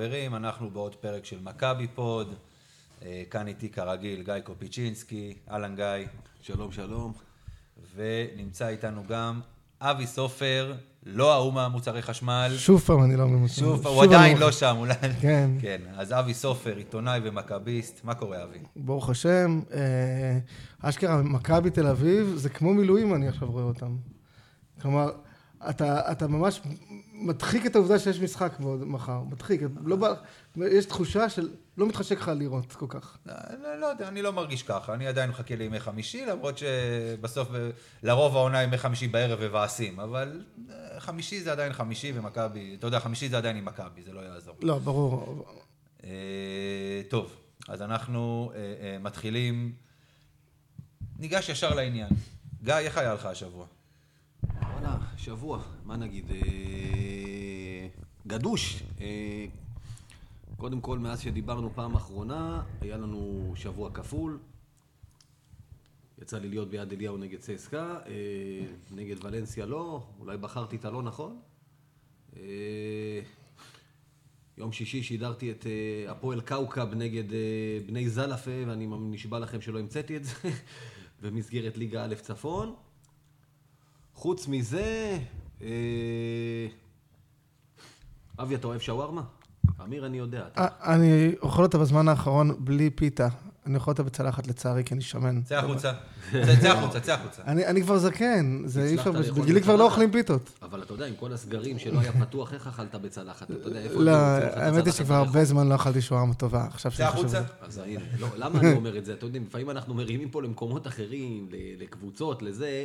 חברים, אנחנו בעוד פרק של מכבי פוד. אה, כאן איתי כרגיל גיא קופיצ'ינסקי, אהלן גיא. שלום, שלום. ונמצא איתנו גם אבי סופר, לא ההוא מהמוצרי חשמל. שוב פעם אני לא מהמוצרי. שוב, הוא עדיין לא שם, אולי. כן. כן, אז אבי סופר, עיתונאי ומכביסט, מה קורה אבי? ברוך השם, אה, אשכרה, מכבי תל אביב, זה כמו מילואים אני עכשיו רואה אותם. כלומר, אתה, אתה ממש מדחיק את העובדה שיש משחק בעוד מחר, מדחיק, לא בא, יש תחושה של לא מתחשק לך לראות כל כך. לא, לא, לא יודע, אני לא מרגיש ככה, אני עדיין מחכה לימי חמישי, למרות שבסוף, לרוב העונה ימי חמישי בערב מבאסים, אבל אה, חמישי זה עדיין חמישי ומכבי, אתה יודע, חמישי זה עדיין עם מכבי, זה לא יעזור. לא, ברור. אה, טוב, אז אנחנו אה, אה, מתחילים, ניגש ישר לעניין. גיא, איך היה לך השבוע? שבוע, מה נגיד? אה, גדוש. אה, קודם כל, מאז שדיברנו פעם אחרונה, היה לנו שבוע כפול. יצא לי להיות ביד אליהו נגד צסקה, אה, נגד ולנסיה לא, אולי בחרתי את הלא נכון. יום שישי שידרתי את הפועל קאוקב נגד בני זלפה, ואני נשבע לכם שלא המצאתי את זה, במסגרת ליגה א' צפון. חוץ מזה, אה, אבי, אתה אוהב שווארמה? אמיר, אני יודע. אתה- אה, אני אוכל אותה בזמן האחרון בלי פיתה. אני אוכל אותה בצלחת לצערי, כי אני שמן. צא החוצה. צא- צא החוצה, צא החוצה. אני, אני כבר זקן, זה אי אפשר, בגילי כבר לא? אוכלים פיתות. אבל אתה יודע, עם כל הסגרים שלא היה פתוח, איך אכלת בצלחת? אתה יודע, איפה... לא, האמת היא שכבר? הרבה זמן לא אכלתי שווארמה טובה. עכשיו צא שאני חושב החוצה. על זה. אז הנה, לא, למה אני אומר את זה? אתה יודע, לפעמים אנחנו מרימים פה למקומות אחרים, לקבוצות, לזה.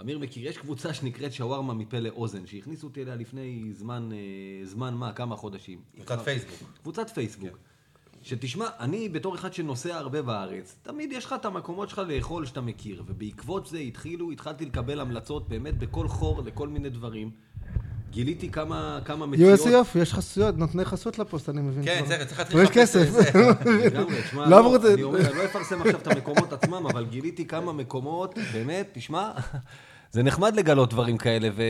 אמיר מכיר, יש קבוצה שנקראת שווארמה מפה לאוזן, שהכניסו אותי אליה לפני זמן, אה, זמן מה, כמה חודשים. קבוצת פייסבוק. קבוצת פייסבוק. שתשמע, אני בתור אחד שנוסע הרבה בארץ, תמיד יש לך את המקומות שלך לאכול שאתה מכיר, ובעקבות זה התחילו, התחלתי לקבל המלצות באמת בכל חור לכל מיני דברים. גיליתי כמה, כמה מציאות. איזה יופי, יש חסויות, נותני חסות לפוסט, אני מבין. כן, צריך להתחיל לחפש כסף. את זה. לגמרי, תשמע, לא לא, אמרו את זה. אני אומר, אני לא אפרסם עכשיו את המקומות עצמם, אבל גיליתי כמה מקומות, באמת, תשמע, זה נחמד לגלות דברים כאלה, ו...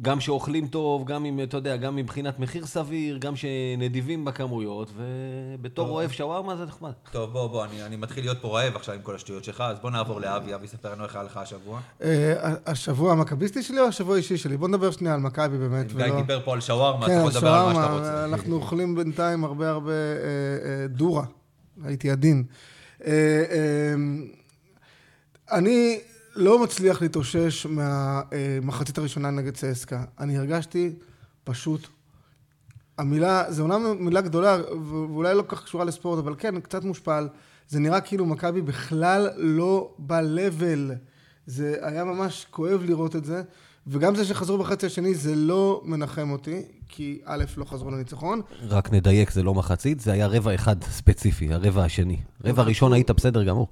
גם שאוכלים טוב, גם אם, אתה יודע, גם מבחינת מחיר סביר, גם שנדיבים בכמויות, ובתור אוהב שווארמה זה נחמד. טוב, בוא, בוא, אני, אני מתחיל להיות פה רעב עכשיו עם כל השטויות שלך, אז בוא נעבור לאבי, אבי, ספר לנו איך היה לך השבוע. אה, השבוע המכביסטי שלי או השבוע האישי שלי? בוא נדבר שנייה על מכבי באמת. גיא ולא- דיבר פה על שווארמה, אתה כן, יכול לדבר על מה שאתה רוצה. אנחנו אוכלים בינתיים הרבה הרבה אה, אה, דורה, הייתי עדין. אה, אה, אני לא מצליח להתאושש מהמחצית הראשונה נגד צסקה. אני הרגשתי פשוט... המילה, זו אומנם מילה גדולה, ואולי לא כל כך קשורה לספורט, אבל כן, קצת מושפל. זה נראה כאילו מכבי בכלל לא ב-level. זה היה ממש כואב לראות את זה. וגם זה שחזרו בחצי השני, זה לא מנחם אותי, כי א', לא חזרו לניצחון. רק נדייק, זה לא מחצית, זה היה רבע אחד ספציפי, הרבע השני. רבע ראשון היית בסדר גמור.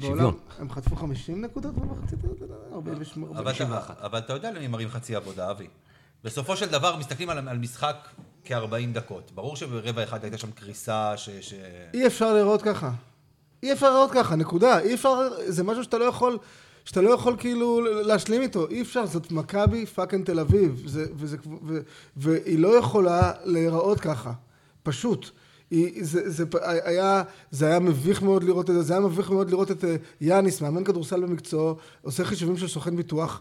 שוויון. הם חטפו 50 נקודות במחצית, 48. אבל, אתה, אבל אתה יודע למי מראים חצי עבודה, אבי. בסופו של דבר מסתכלים על, משחק כ-40 דקות. ברור שברבע אחד הייתה שם קריסה ש... ש... אי אפשר להיראות ככה. אי אפשר להיראות ככה, נקודה. אי אפשר, זה משהו שאתה לא יכול, שאתה לא יכול כאילו להשלים איתו. אי אפשר, זאת מכבי fucking תל אביב. זה, וזה, ו, והיא לא יכולה להיראות ככה. פשוט. היא, זה, זה, היה, זה היה מביך מאוד לראות את זה, זה היה מביך מאוד לראות את אה, יאניס, מאמן כדורסל במקצועו, עושה חישובים של סוכן ביטוח,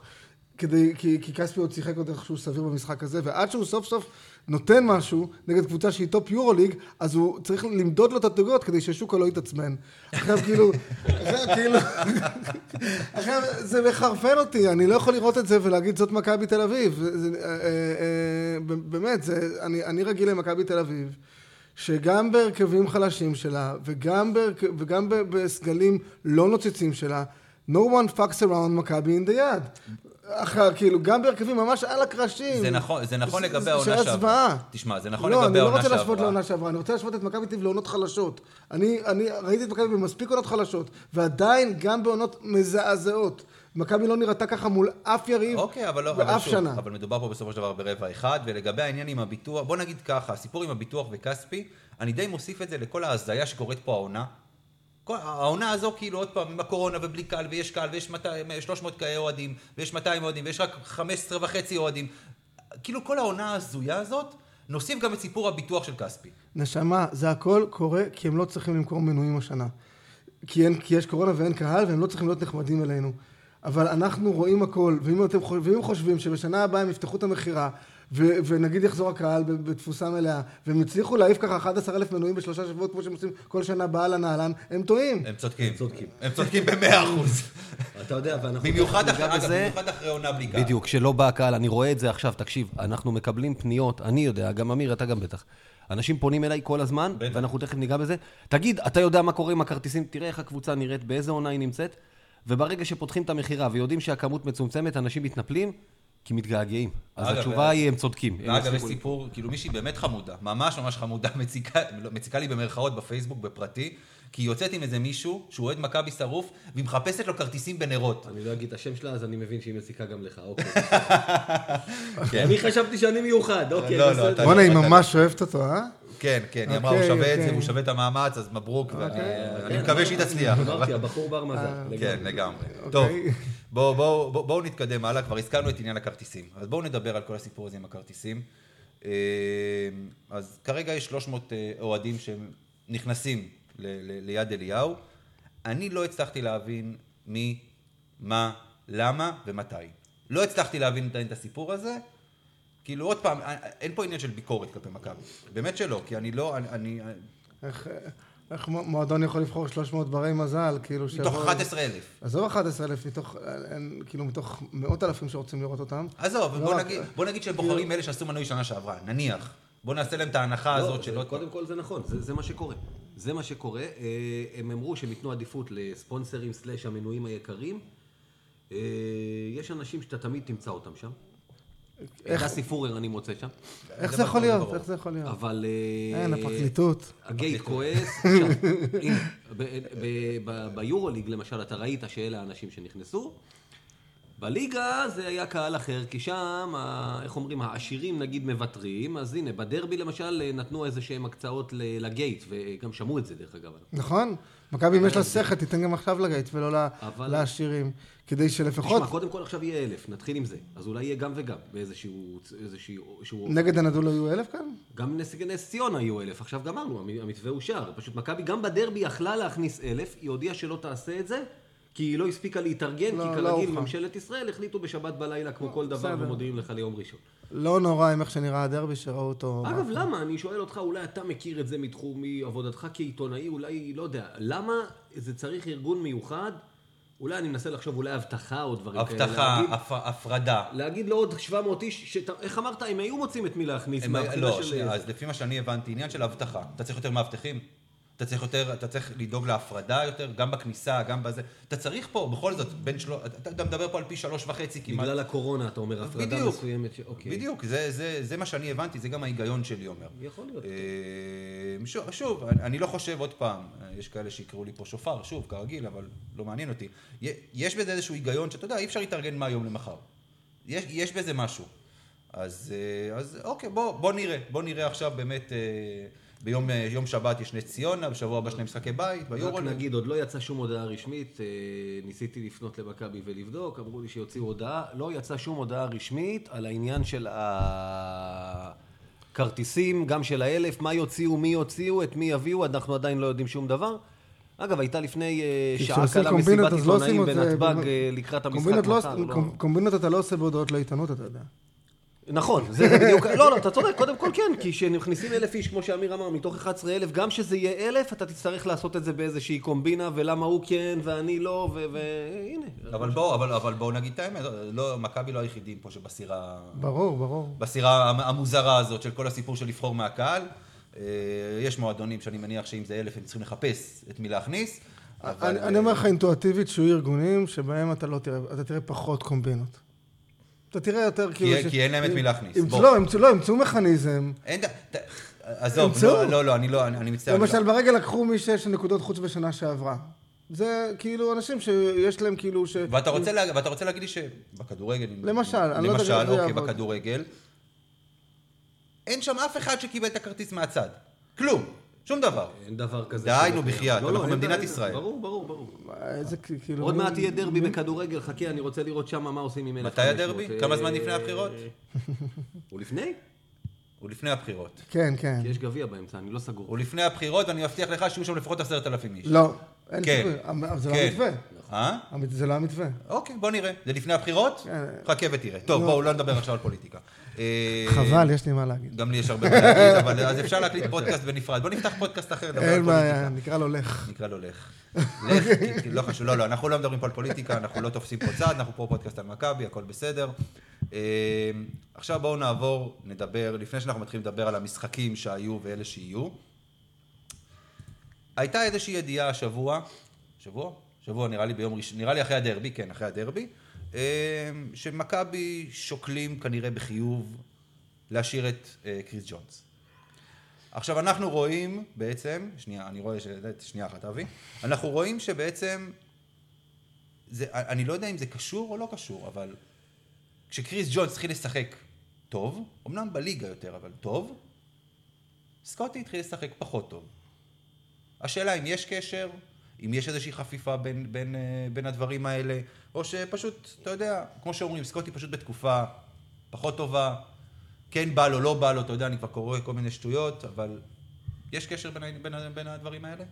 כדי, כי, כי כספי עוד שיחק עוד איכשהו סביר במשחק הזה, ועד שהוא סוף סוף נותן משהו נגד קבוצה שהיא טופ יורוליג, אז הוא צריך למדוד לו את התגובות כדי ששוקה לא יתעצבן. עכשיו כאילו, עכשיו כאילו, עכשיו זה מחרפן אותי, אני לא יכול לראות את זה ולהגיד זאת מכבי תל אביב. זה, זה, אה, אה, אה, באמת, זה, אני, אני רגיל למכבי תל אביב. שגם בהרכבים חלשים שלה, וגם, בהרכ... וגם בסגלים לא נוצצים שלה, no one fucks around מכבי in the yard. אחר, כאילו, גם בהרכבים ממש על הקרשים. זה נכון, זה נכון לגבי העונה שהיה שעברה. זוועה. תשמע, זה נכון לא, לגבי אני לא העונה רוצה להשוות שעברה. לעונה שעברה, אני רוצה להשוות את מכבי תל לעונות חלשות. אני, אני ראיתי את מכבי במספיק עונות חלשות, ועדיין, גם בעונות מזעזעות. מכבי לא נראתה ככה מול אף יריב, אוקיי, אבל לא, אבל שוב, שנה. אבל מדובר פה בסופו של דבר ברבע אחד, ולגבי העניין עם הביטוח, בוא נגיד ככה, הסיפור עם הביטוח וכספי, אני די מוסיף את זה לכל ההזיה שקורית פה העונה. העונה הזו כאילו עוד פעם עם הקורונה ובלי קהל ויש קהל ויש 200, 300 כאלה אוהדים ויש 200 אוהדים ויש רק 15 וחצי אוהדים. כאילו כל העונה ההזויה הזאת, נוסיף גם את סיפור הביטוח של כספי. נשמה, זה הכל קורה כי הם לא צריכים למכור מנויים השנה. כי, אין, כי יש קורונה ואין קהל והם לא צריכים להיות נחמדים אלינו. אבל אנחנו רואים הכל, ואם אתם חו- ואם חושבים שבשנה הבאה הם יפתחו את המכירה, ו- ונגיד יחזור הקהל ב- בתפוסה מלאה, והם יצליחו להעיף ככה 11,000 מנויים בשלושה שבועות כמו שהם עושים כל שנה באהלן אהלן, הם טועים. הם צודקים. צודקים. הם צודקים במאה אחוז. אתה יודע, ואנחנו... במיוחד אחרי, אגב. במיוחד אחרי עונה בלי קהל. בדיוק, כשלא בא הקהל, אני רואה את זה עכשיו, תקשיב, אנחנו מקבלים פניות, אני יודע, גם אמיר, אתה גם בטח. אנשים פונים אליי כל הזמן, בטח. ואנחנו תכף ניגע בזה. תגיד, אתה יודע מה קורה עם הכרטיסים? תראה איך הקבוצה נראית, באיזה עונה היא נמצאת, וברגע שפותחים את המכירה ויודעים שהכמות מצומצמת, אנשים מתנפלים, כי מתגעגעים. אז אגב, התשובה היא, הם צודקים. הם ואגב, יש סיפור, כאילו מישהי באמת חמודה, ממש ממש חמודה, מציקה, לא, מציקה לי במרכאות בפייסבוק, בפרטי, כי היא יוצאת עם איזה מישהו שהוא אוהד מכבי שרוף, והיא מחפשת לו כרטיסים בנרות. אני לא אגיד את השם שלה, אז אני מבין שהיא מציקה גם לך, אוקיי. כן. אני חשבתי שאני מיוחד, אוקיי, לא, לא, בואנה, היא ממש אוהבת אותו, אה? כן, כן, היא אמרה, הוא אוקיי, שווה את זה, אוקיי. הוא שווה את המאמץ, אז מברוק, ואני אוקיי. אני מקווה שהיא תצליח. אמרתי, הבחור בר מזל. כן, לגמרי. טוב, בואו נתקדם הלאה, כבר הזכרנו את עניין הכרטיסים. אז בואו נדבר על כל הסיפור הזה עם הכרטיסים. אה, אז כרגע יש 300 אה, אוהדים שנכנסים ל- ל- ליד אליהו. אני לא הצלחתי להבין מי, מה, למה ומתי. לא הצלחתי להבין את הסיפור הזה. כאילו, עוד פעם, אין פה עניין של ביקורת כלפי מכבי. באמת שלא, כי אני לא, אני- אני... איך, איך מ- מועדון יכול לבחור 300 ברי מזל, כאילו מתוך שיבואו- 11,000. עזוב 11,000 מתוך, אין, כאילו מתוך מאות אלפים שרוצים לראות אותם. עזוב, לא בוא רק- נגיד, בוא נגיד שהם בוחרים אלה שעשו מנוי שנה שעברה, נניח. בוא נעשה להם את ההנחה לא, הזאת זה- של עוד קודם כל זה נכון, זה, זה מה שקורה. זה מה שקורה. אה, הם אמרו שהם ייתנו עדיפות לספונסרים סלאש המנויים היקרים. אה, יש אנשים שאתה תמיד תמצא אותם שם. איך- דסי פורר אני מוצא שם. איך זה זה יכול להיות? איך זה יכול להיות? אבל... אה, אין, הפרקליטות. הגייט כועס. הנה, ב- ב- ב- ביורוליג למשל, אתה ראית שאלה האנשים שנכנסו. בליגה זה היה קהל אחר, כי שם, איך אומרים, העשירים נגיד מוותרים, אז הנה, בדרבי למשל אה, נתנו איזה שהם הקצאות לגייט, וגם שמעו את זה דרך אגב. נכון? מכבי אם יש לה שכל, תיתן גם עכשיו לגייט ולא אבל- לעשירים. כדי שלפחות תשמע, קודם כל עכשיו יהיה אלף, נתחיל עם זה. אז אולי יהיה גם וגם, באיזשהו... איזשהו, נגד הנדול היו אלף כאן? גם נס ציונה היו אלף, עכשיו גמרנו, המ- המתווה אושר. פשוט מכבי גם בדרבי יכלה להכניס אלף, היא הודיעה שלא תעשה את זה, כי היא לא הספיקה להתארגן, לא, כי לא כרגיל הוכן. ממשלת ישראל החליטו בשבת בלילה כמו כל דבר בסדר. ומודיעים לך ליום ראשון. לא נורא עם איך שנראה הדרבי שראו אותו. אגב, למה? אני שואל אותך, אולי אתה מכיר את זה מתחום מעבודתך כעיתונאי, אולי, לא יודע, למה זה צריך ארגון מיוחד? אולי אני מנסה לחשוב, אולי אבטחה או דברים כאלה. הבטחה, להגיד- הפ- הפרדה. להגיד לעוד 700 איש, שת... איך אמרת, הם היו מוצאים את מי להכניס הם- מהבחינה לא, של... שנייה, אז לפי מה שאני הבנתי, עניין של אבטחה. אתה צריך יותר מאבטחים? אתה צריך יותר, אתה צריך לדאוג להפרדה יותר, גם בכניסה, גם בזה. אתה צריך פה, בכל זאת, בין שלוש, אתה אתה מדבר פה על פי שלוש וחצי כמעט. בגלל הקורונה, אתה אומר, הפרדה בדיוק. מסוימת. ש... אוקיי. בדיוק, זה, זה, זה מה שאני הבנתי, זה גם ההיגיון שלי אומר. יכול להיות. אה, שוב, שוב, אני, אני לא חושב, עוד פעם, אה, יש כאלה שיקראו לי פה שופר, שוב, כרגיל, אבל לא מעניין אותי. יש בזה איזשהו היגיון שאתה יודע, אי אפשר להתארגן מהיום למחר. יש, יש בזה משהו. אז, אה, אז אוקיי, בוא, בוא נראה, בוא נראה עכשיו באמת, אה, ביום אה, יום שבת יש נס ציונה, בשבוע הבא שני משחקי בית, רק ביורוליג. נגיד, עוד לא יצאה שום הודעה רשמית, אה, ניסיתי לפנות למכבי ולבדוק, אמרו לי שיוציאו הודעה, לא יצאה שום הודעה רשמית על העניין של הכרטיסים, גם של האלף, מה יוציאו, מי יוציאו, את מי יביאו, אנחנו עדיין לא יודעים שום דבר. אגב, הייתה לפני אה, שעה קלה מסיבת לא עיתונאים בנתב"ג לקראת המשחק לא- מחר. לא- קומ- קומבינות אתה לא עושה בהודעות לעיתונות, אתה יודע. נכון, זה בדיוק, לא, לא, אתה צודק, קודם כל כן, כי כשנכנסים אלף איש, כמו שאמיר אמר, מתוך 11 אלף, גם שזה יהיה אלף, אתה תצטרך לעשות את זה באיזושהי קומבינה, ולמה הוא כן ואני לא, והנה. אבל בואו, אבל, אבל בואו נגיד את האמת, לא, מכבי לא היחידים פה שבסירה... ברור, ברור. בסירה המ- המוזרה הזאת של כל הסיפור של לבחור מהקהל. אה, יש מועדונים שאני מניח שאם זה אלף הם צריכים לחפש את מי להכניס. אבל, אני אה, אני אומר לך אינטואטיבית שיהיו ארגונים שבהם אתה לא תראה, אתה תראה פחות קומבינות. אתה תראה יותר כאילו... כי אין להם את מי להכניס, ימצאו-. לא, ימצאו- לא, ימצאו מכניזם. אין. ת- עזוב. לא, לא, לא, אני לא, אני אני מצטער. אני למשל, לא- ברגע לקחו מי שיש נקודות חוץ בשנה שעברה. זה כאילו אנשים שיש להם כאילו ש... ואתה רוצה, לה, ואתה רוצה להגיד לי שבכדורגל, למשל, אני לא יודע למשל, אוקיי, יעבוד. בכדורגל, אין שם אף אחד שקיבל את הכרטיס מהצד. כלום. שום דבר. אין דבר כזה. די, נו. בחייאת, לא, אנחנו לא, במדינת דבר, ישראל. ברור, ברור, ברור. איזה כאילו... עוד מעט יהיה דרבי בכדורגל, חכה, אני רוצה לראות שם מה עושים עם 1500. מתי הדרבי? אה, כמה זמן לפני הבחירות? הוא לפני? הוא לפני הבחירות. כן, כן. כי יש גביע באמצע, אני לא סגור. הוא לפני הבחירות, ואני מבטיח לך שיהיו שם לפחות עשרת אלפים איש. לא, אין כן. סיכוי. אבל זה לא כן. המתווה. אה? זה לא המתווה. אוקיי, בוא נראה. זה לפני הבחירות? כן. חכה ותראה. טוב, נו. בואו לא נדבר עכשיו על פוליטיקה. אה, חבל, יש לי מה להגיד. גם לי יש הרבה מה להגיד, אבל אז אפשר להקליט פודקאסט בנפרד. בוא נפתח פודקאסט אחר, נדבר על אין בעיה, פוליטיקה. נקרא לו לך. נקרא לו לך. לך, לא חשוב, לא, לא, אנחנו לא מדברים פה על פוליטיקה, אנחנו לא תופסים פה צד, אנחנו פה פודקאסט על מכבי, הכל בסדר. אה, עכשיו בואו נעבור, נדבר, לפני שאנחנו מתחילים לדבר על המשחקים שהיו ואלה שיהיו. הייתה איזושהי ידיעה השבוע, שבוע? שבוע נראה לי ביום ראשון, נראה לי אחרי הדרבי, כן, אחרי הדרבי, שמכבי שוקלים כנראה בחיוב להשאיר את אה, קריס ג'ונס. עכשיו אנחנו רואים בעצם, שנייה, אני רואה ש... שנייה אחת אבי, אנחנו רואים שבעצם, זה, אני לא יודע אם זה קשור או לא קשור, אבל כשקריס ג'ונס התחיל לשחק טוב, אמנם בליגה יותר, אבל טוב, סקוטי התחיל לשחק פחות טוב. השאלה אם יש קשר, אם יש איזושהי חפיפה בין, בין, אה, בין הדברים האלה, או שפשוט, אתה יודע, כמו שאומרים, סקוטי פשוט בתקופה פחות טובה, כן בא לו, לא בא לו, אתה יודע, אני כבר קורא כל מיני שטויות, אבל יש קשר בין, בין, בין הדברים האלה?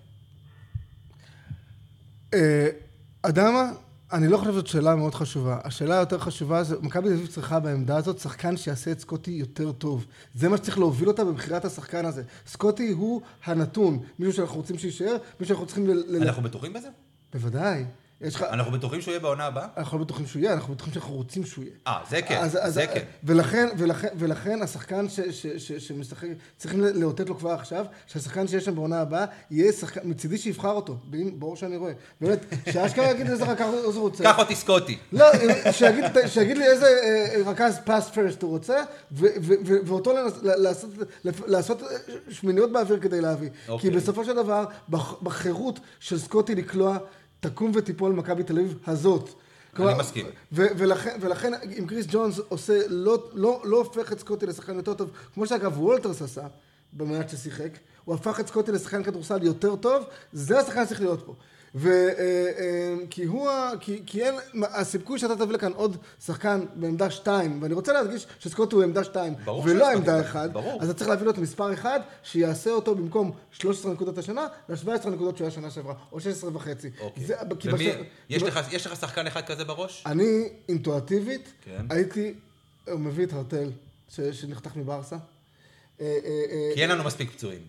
אתה יודע מה? אני לא חושב שזאת שאלה מאוד חשובה. השאלה היותר חשובה זה, מכבי תל אביב צריכה בעמדה הזאת שחקן שיעשה את סקוטי יותר טוב. זה מה שצריך להוביל אותה במכירת השחקן הזה. סקוטי הוא הנתון. מישהו שאנחנו רוצים שיישאר, מישהו שאנחנו צריכים ל... ל- אנחנו בטוחים בזה? בוודאי. יש לך... אנחנו בטוחים שהוא יהיה בעונה הבאה? אנחנו לא בטוחים שהוא יהיה, אנחנו בטוחים שאנחנו רוצים שהוא יהיה. אה, זה כן, אז, אז, זה כן. ולכן, ולכן, ולכן השחקן ש, ש, ש, שמשחק, צריכים לאותת לו כבר עכשיו, שהשחקן שיש שם בעונה הבאה, יהיה שחקן, מצידי שיבחר אותו, ברור שאני רואה. באמת, שאשכרה יגיד איזה רכז הוא רוצה. קח אותי סקוטי. לא, שיגיד, שיגיד לי איזה אה, רכז פאס פרסט הוא רוצה, ו- ו- ו- ואותו לנס- לעשות, לעשות שמיניות באוויר כדי להביא. כי אוקיי. בסופו של דבר, בח- בחירות של סקוטי לקלוע, תקום ותיפול מכבי תל אביב הזאת. כלומר, מסכים. ו- ולכן, ולכן אם קריס ג'ונס עושה, לא, לא, לא הופך את סקוטי לשחקן יותר טוב, כמו שאגב וולטרס עשה, במעט ששיחק, הוא הפך את סקוטי לשחקן כדורסל יותר טוב, זה השחקן שצריך להיות פה. ו, אה, אה, כי הוא, ה- כי, כי אין, הסיכוי שאתה תביא לכאן עוד שחקן בעמדה שתיים, ואני רוצה להדגיש שסקוטי הוא עמדה שתיים, ברור ולא שסקוטי עמדה הוא- אחד, ברור. אז אתה צריך להביא לו את מספר אחד, שיעשה אותו במקום 13 נקודות השנה, ל-17 נקודות שהוא היה שנה שעברה, או 16 וחצי. אוקיי. זה- ומי- בש- יש לך- יש לך שחקן אחד כזה בראש? אני אינטואטיבית, כן. הייתי מביא את הרטל ש- שנחתך מברסה. אה, כי אין לנו מספיק פצועים.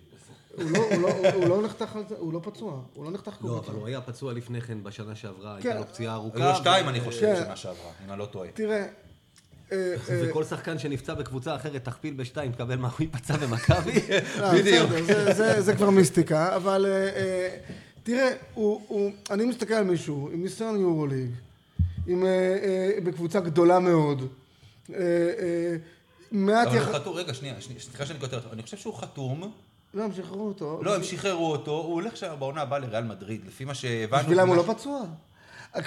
הוא לא- לא- הוא- לא נחתך, על זה- הוא לא פצוע, הוא לא נחתך כל לא, כך. אבל הוא היה פצוע לפני כן בשנה שעברה, כן. הייתה לו פציעה ארוכה. היו לו שתיים, אני חושב, כן. בשנה שעברה, אם אני לא טועה. תראה, אה, אה, וכל שחקן שנפצע בקבוצה אחרת, תכפיל בשתיים, תקבל מה הוא ייפצע במכבי. בדיוק. זה- כבר מיסטיקה, אבל אה, אה, תראה, אני מסתכל על מישהו עם ניסיון יורוליג, בקבוצה גדולה מאוד, מעט אבל יח... הוא חתום, רגע, שנייה, סליחה שאני קוטע אותך. אני חושב שהוא חתום. לא, הם שחררו אותו. לא, הם שחררו אותו, הוא הולך שם בעונה הבאה לריאל מדריד, לפי מה שהבנו. בשבילם הוא לא פצוע.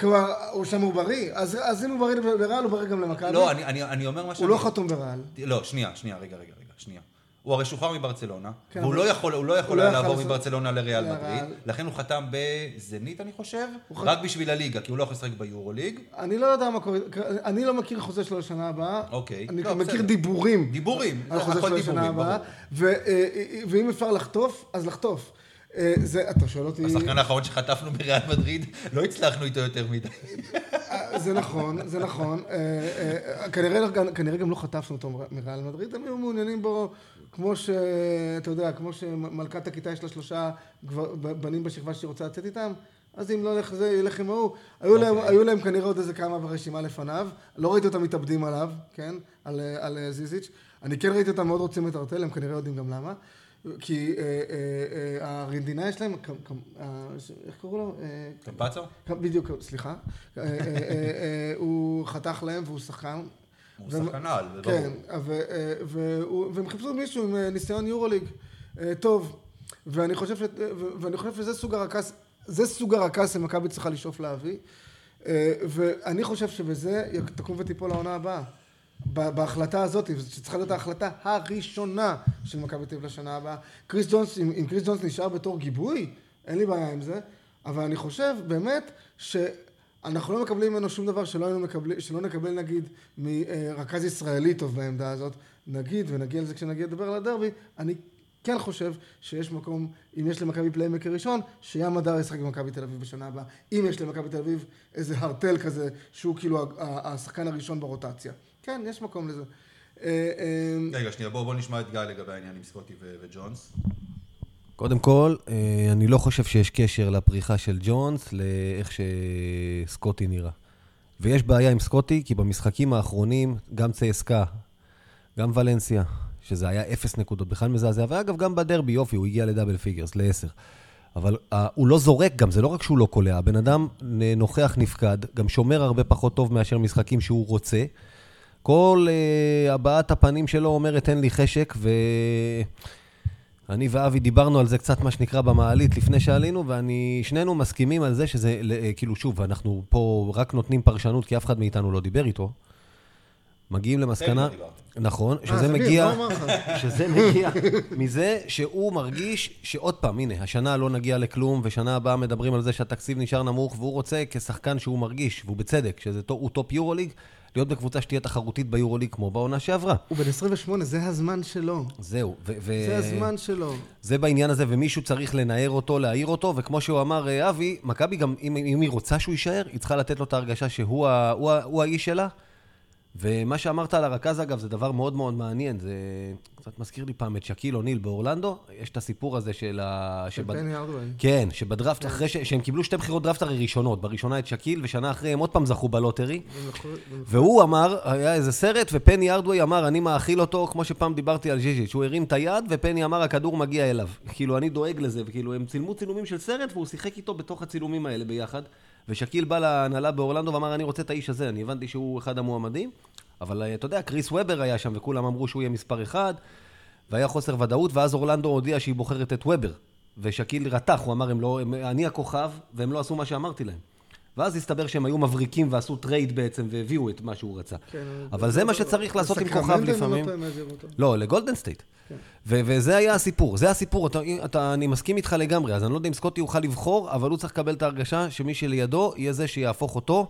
כלומר, הוא שם הוא בריא, אז אז אם הוא בריא לריאל, הוא בריא גם למכבי. לא, אני- אני אני אומר מה שאני... הוא לא חתום בריאל. לא, שנייה, שנייה, רגע, רגע, רגע, שנייה. הוא הרי שוחרר מברצלונה, כן, והוא אבל- לא יכול, הוא לא יכול לא היה לעבור מברצלונה לריאל. מדריד, לכן הוא חתם בזנית, אני חושב, רק בשביל הליגה, כי הוא לא יכול לשחק ביורוליג. אני לא יודע מה קורה, אני לא מכיר חוזה שלו לשנה הבאה. אוקיי. אני לא, מכיר בסדר. דיבורים. דיבורים, על חוזה הכל שלו לשנה הבאה. ו- אה, ואם אפשר לחטוף, אז לחטוף. אה, זה, אתה שואל אותי... השחקן האחרון שחטפנו בריאל מדריד, לא הצלחנו איתו יותר מדי. אה, זה נכון, זה נכון. אה, אה, כנראה גם- לא חטפנו אותו מריאל מדריד, הם היו מעוניינים בו, כמו ש... אתה יודע, כמו שמלכת הכיתה יש לה שלושה בנים בשכבה שהיא רוצה לצאת איתם, אז אם לא ילך זה, ילך עם ההוא. היו להם- אוקיי. היו להם כנראה עוד איזה כמה ברשימה לפניו, לא ראיתי אותם מתאבדים עליו, כן? על, על אה, זיזיץ'. אני כן ראיתי אותם מאוד רוצים את ארטל, הם כנראה יודעים גם למה. כי אה, אה, הרנדינה יש להם, איך קראו לו? קמפצו? בדיוק, סליחה. הוא חתך להם והוא שחקן. הוא שחקן על, זה כן, ברור. והוא- והם חיפשו מישהו עם אה, ניסיון יורוליג אה, טוב. ואני חושב ש- ואני חושב שזה סוג הרכס, זה סוג הרכס שמכבי צריכה לשאוף להביא. ואני חושב שבזה תקום ותיפול העונה הבאה. בהחלטה הזאת, שצריכה להיות ההחלטה הראשונה של מכבי תל אביב לשנה הבאה. קריס ג'ונס, אם, אם קריס ג'ונס נשאר בתור backup, אין לי בעיה עם זה, אבל אני חושב באמת שאנחנו לא מקבלים ממנו שום דבר שלא, מקבל, שלא נקבל נגיד מרכז ישראלי טוב בעמדה הזאת, נגיד, ונגיע לזה כשנגיע לדבר על הדרבי, אני כן חושב שיש מקום, אם יש למכבי פליימקר ראשון, שים מדר ישחק במכבי תל אביב בשנה הבאה. אם יש למכבי תל אביב איזה הרטל כזה, שהוא כאילו השחקן הראשון ברוטציה. כן, יש מקום לזה. אה, אה, רגע, שנייה, בואו בוא נשמע את גיא לגבי העניין עם סקוטי וג'ונס. קודם כל, אה, אני לא חושב שיש קשר לפריחה של ג'ונס לאיך שסקוטי נראה. ויש בעיה עם סקוטי, כי במשחקים האחרונים, גם צייסקה, גם ולנסיה, שזה היה אפס נקודות, בכלל מזעזע, ואגב, גם בדרבי, יופי, הוא הגיע ל double figures, לעשר. אבל uh, הוא לא זורק גם, זה לא רק שהוא לא קולע, הבן אדם נוכח נפקד, גם שומר הרבה פחות טוב מאשר משחקים שהוא רוצה. כל uh, הבעת הפנים שלו אומרת, אין לי חשק, ו... אני ואבי דיברנו על זה קצת, מה שנקרא, במעלית לפני שעלינו, ואני, שנינו מסכימים על זה שזה, אה, כאילו, שוב, אנחנו פה רק נותנים פרשנות, כי אף אחד מאיתנו לא דיבר איתו. מגיעים למסקנה, לא. נכון, אה, שזה מגיע, לך? שזה מגיע מזה שהוא מרגיש שעוד פעם, הנה, השנה לא נגיע לכלום, ושנה הבאה מדברים על זה שהתקציב נשאר נמוך, והוא רוצה כשחקן שהוא מרגיש, והוא בצדק, שהוא top יורוליג, להיות בקבוצה שתהיה תחרותית ביורוליג כמו בעונה שעברה. הוא בן 28, זה הזמן שלו. זהו. ו- ו- זה הזמן שלו. זה בעניין הזה, ומישהו צריך לנער אותו, להעיר אותו, וכמו שהוא אמר, אה, אבי, מכבי גם, אם, אם היא רוצה שהוא יישאר, היא צריכה לתת לו את ההרגשה שהוא ה, הוא ה, הוא האיש שלה. ומה שאמרת על הרכז, אגב, זה דבר מאוד מאוד מעניין. זה קצת מזכיר לי פעם את שאקיל אוניל באורלנדו. יש את הסיפור הזה של ה... של שבד- פני הארדווי. כן, שבדראפט, אחרי ש... שהם קיבלו שתי בחירות דראפט הרי ראשונות. בראשונה את שקיל, ושנה אחרי הם עוד פעם זכו ב lottery. והוא אמר, היה איזה סרט, ופני ארדווי אמר, אני מאכיל אותו, כמו שפעם דיברתי על ז'יז'יץ', הוא הרים את היד, ופני אמר, הכדור מגיע אליו. כאילו, אני דואג לזה, וכאילו, הם צילמו צילומים של סרט, והוא שיחק איתו בתוך הצילומים האלה ביחד. ושקיל בא להנהלה באורלנדו ואמר, אני רוצה את האיש הזה, אני הבנתי שהוא אחד המועמדים. אבל אה, אתה יודע, קריס וובר היה שם, וכולם אמרו שהוא יהיה מספר אחד, והיה חוסר ודאות, ואז אורלנדו הודיע שהיא בוחרת את וובר. ושקיל רתח, הוא אמר, לא, הם, אני הכוכב, והם לא עשו מה שאמרתי להם. ואז הסתבר שהם היו מבריקים ועשו טרייד בעצם, והביאו את מה שהוא רצה. כן, אבל זה מה שצריך לעשות עם כוכב לפעמים. לא. לא, לגולדן סטייט. ו- וזה היה הסיפור, זה הסיפור, אתה, אתה, אני מסכים איתך לגמרי, אז אני לא יודע אם סקוטי יוכל לבחור, אבל הוא צריך לקבל את ההרגשה שמי שלידו יהיה זה שיהפוך אותו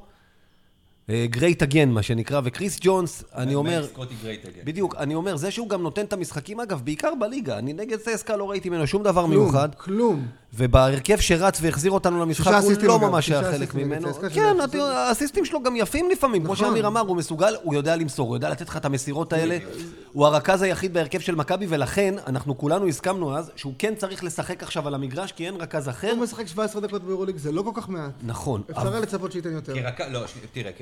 great again, מה שנקרא, וקריס ג'ונס, אני אומר, סקוטי great again. בדיוק, אני אומר, זה שהוא גם נותן את המשחקים, אגב, בעיקר בליגה, אני נגד צסקה לא ראיתי ממנו שום דבר כלום, מיוחד, כלום. ובהרכב שרץ והחזיר אותנו למשחק, הוא לא ממש היה חלק ממנו. כן, האסיסטים שלו גם יפים לפעמים, כמו נכון. שאמיר אמר, הוא מסוגל, הוא יודע למסור, הוא יודע לתת לך את המסירות האלה. הוא הרכז היחיד בהרכב של מכבי, ולכן אנחנו כולנו הסכמנו אז שהוא כן צריך לשחק עכשיו על המגרש, כי אין רכז אחר. הוא משחק 17 דקות ביורוליג, זה לא כל כך מעט. נכון. אפשר היה לצפות שייתן יותר. לא, ש- תראה,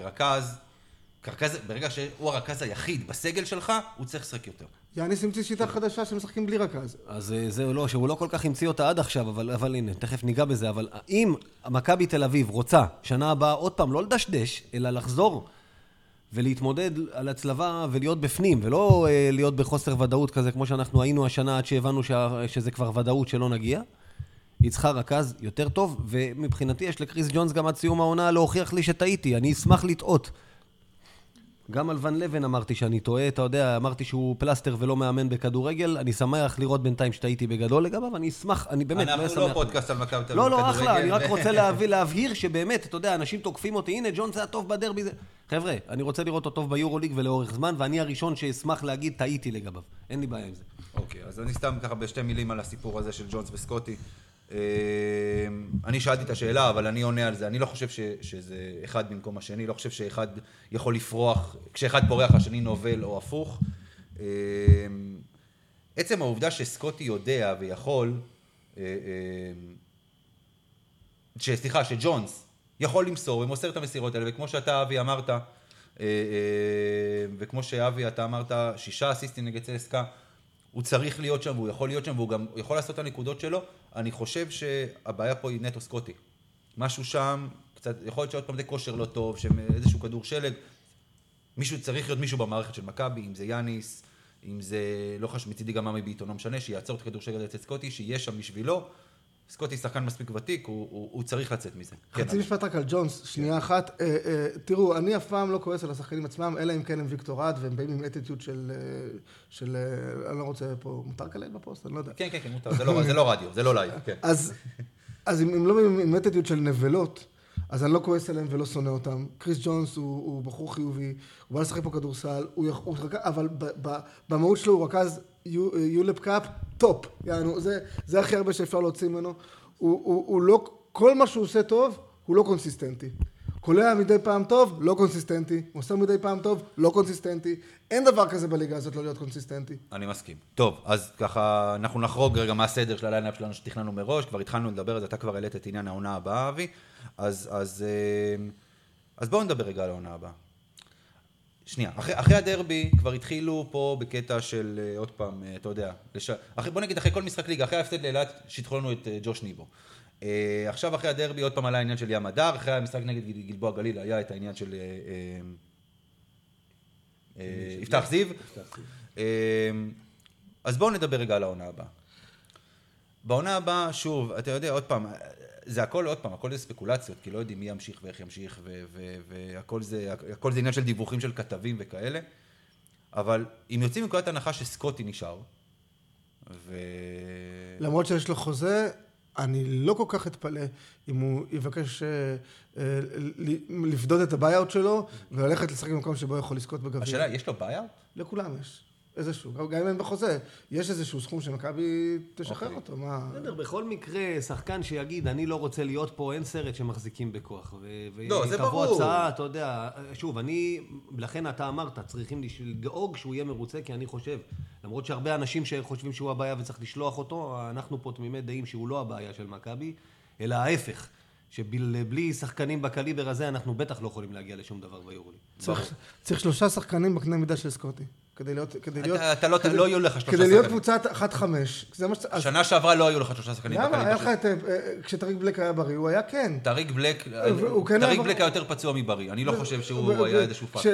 כרכז, ברגע שהוא הרכז היחיד בסגל שלך, הוא צריך לשחק יותר. יאניס המציא שיטה חדשה שמשחקים בלי רכז. אז אה, זהו, לא, שהוא לא כל כך המציא אותה עד עכשיו, אבל, אבל הנה, תכף ניגע בזה, אבל אם מכבי תל אביב רוצה שנה הבאה עוד פעם לא לדשדש, אלא לחזור ולהתמודד על הצלבה ולהיות בפנים, ולא אה, להיות בחוסר ודאות כזה כמו שאנחנו היינו השנה עד שהבנו שה, שזה כבר ודאות שלא נגיע, היא צריכה רכז יותר טוב, ומבחינתי יש לקריס ג'ונס גם עד סיום העונה להוכיח לי שטעיתי, אני אשמח לטעות. גם על ון לבן אמרתי שאני טועה, אתה יודע, אמרתי שהוא פלסטר ולא מאמן בכדורגל, אני שמח לראות בינתיים שטעיתי בגדול לגביו, אני אשמח, אני באמת, אנחנו שמח. לא פודקאסט על מכבי תל אביב לא, לא, אחלה, אני רק רוצה להביא, להבהיר שבאמת, אתה יודע, אנשים תוקפים אותי, הנה, ג'ונס היה טוב בדרבי, זה... חבר'ה, אני רוצה לראות אותו טוב ביורוליג ולאורך זמן, ואני הראשון שאשמח להגיד, טעיתי לגביו. אין לי בעיה עם זה. אוקיי, אז אני סתם ככה בשתי מילים על הסיפור הזה של ג'ונס וסקוטי. אה, אני שאלתי את השאלה, אבל אני עונה על זה. אני לא חושב ש, שזה אחד במקום השני, לא חושב שאחד יכול לפרוח, כשאחד פורח השני נובל או הפוך. אה, עצם העובדה שסקוטי יודע ויכול, אה, ש- סליחה, שג'ונס יכול למסור ומוסר את המסירות האלה, וכמו שאתה, אבי, אמרת, אה, אה, וכמו שאבי, אתה אמרת, שישה אסיסטים נגד צסקה, הוא צריך להיות שם, והוא יכול להיות שם, והוא גם יכול לעשות את הנקודות שלו. אני חושב שהבעיה פה היא נטו סקוטי. משהו שם, קצת, יכול להיות שעוד פעם זה כושר לא טוב, שאיזשהו כדור שלג. מישהו, צריך להיות מישהו במערכת של מכבי, אם זה יאניס, אם זה, לא חשוב, מצידי גם עמי ביטון, לא משנה, שיעצור את הכדור שלג אצל סקוטי, שיהיה שם בשבילו. סקוטי שחקן מספיק ותיק, הוא, הוא, הוא צריך לצאת מזה. כן, חצי משפט רק על ג'ונס, שנייה אחת. אה, אה, תראו, אני אף פעם לא כועס על השחקנים עצמם, אלא אם כן הם ויקטורד, והם באים עם אטיטיוד של... אה, של... אה, אני לא רוצה פה... מותר לקלל בפודקאסט? אני לא יודע. כן, כן, כן, מותר, זה לא, זה לא רדיו, זה לא לייב, כן. אז, אז אם הם לא באים עם אטיטיוד של נבלות, אז אני לא כועס עליהם ולא שונא אותם. קריס ג'ונס הוא, הוא בחור חיובי, הוא בא לשחק פה כדורסל, הוא, יכ- הוא אבל במהות שלו הוא רכז יורו קאפ top. יענו, זה, זה הכי הרבה שאפשר להוציא ממנו. הוא, הוא, הוא לא, כל מה שהוא עושה טוב, הוא לא קונסיסטנטי. קולע מדי פעם טוב, לא קונסיסטנטי. הוא עושה מדי פעם טוב, לא קונסיסטנטי. אין דבר כזה בליגה הזאת לא להיות קונסיסטנטי. אני מסכים. טוב, אז ככה, אנחנו נחרוג רגע מהסדר של ה lineup שלנו שתכננו מראש, כבר התחלנו לדבר על זה, אתה כבר העלית את עניין העונה הבאה, אבי, אז, אז, אה, אז בואו נדבר רגע על העונה הבאה. שנייה, אחרי, אחרי הדרבי כבר התחילו פה בקטע של, אה, עוד פעם, אה, אתה יודע, לש... אחרי, בוא נגיד אחרי כל משחק ליגה, אחרי ההפסד לאילת, שיבחו לנו את אה, ג'וש ניבו. אה, עכשיו אחרי הדרבי עוד פעם עלה העניין של ים מדר, אחרי המשחק נגד גלבוע גליל היה את העניין של אה, אה, אה, יפתח זיו. אה, אז בואו נדבר רגע על העונה הבאה. בעונה הבאה, שוב, אתה יודע, עוד פעם, זה הכל, עוד פעם, הכל זה ספקולציות, כי לא יודעים מי ימשיך ואיך ימשיך, והכל זה, זה עניין של דיווחים של כתבים וכאלה, אבל אם יוצאים מנקודת הנחה שסקוטי נשאר, ו... למרות שיש לו חוזה, אני לא כל כך אתפלא אם הוא יבקש אה, אה, לפדות את ה buyout שלו וללכת לשחק במקום שבו יכול לזכות בגביע. השאלה, יש לו בעיה? לכולם יש. איזשהו, גם גם אם אין בחוזה, יש איזשהו סכום שמכבי תשחרר אוקיי. אותו, מה... בסדר, בכל מקרה, שחקן שיגיד, אני לא רוצה להיות פה, אין סרט שמחזיקים בכוח. ו- לא, זה ותבוא ברור. הצעה, אתה יודע, שוב, אני, לכן אתה אמרת, צריכים לדאוג שהוא יהיה מרוצה, כי אני חושב, למרות שהרבה אנשים שחושבים שהוא הבעיה וצריך לשלוח אותו, אנחנו פה תמימי דעים שהוא לא הבעיה של מכבי, אלא ההפך. שבלי שחקנים בקליבר הזה, אנחנו בטח לא יכולים להגיע לשום דבר ביורוליג. צריך, צריך שלושה שחקנים בקנה מידה של סקוטי. כדי להיות... כדי להיות... אתה- אתה לא- כדי, לא יהיו לך שלושה כדי להיות שחקנים. קבוצת 1-5. זה מה ש... אז שנה שעברה לא היו לך שלושה שחקנים למה? היה לך את... אה, אה, כשטאריק בלאק היה בריא, הוא היה כן. טאריק בלאק, והוא כן היה טאריק בל- בלאק היה יותר פצוע מבריא, אני לא חושב שהוא היה איזשהו פקטור.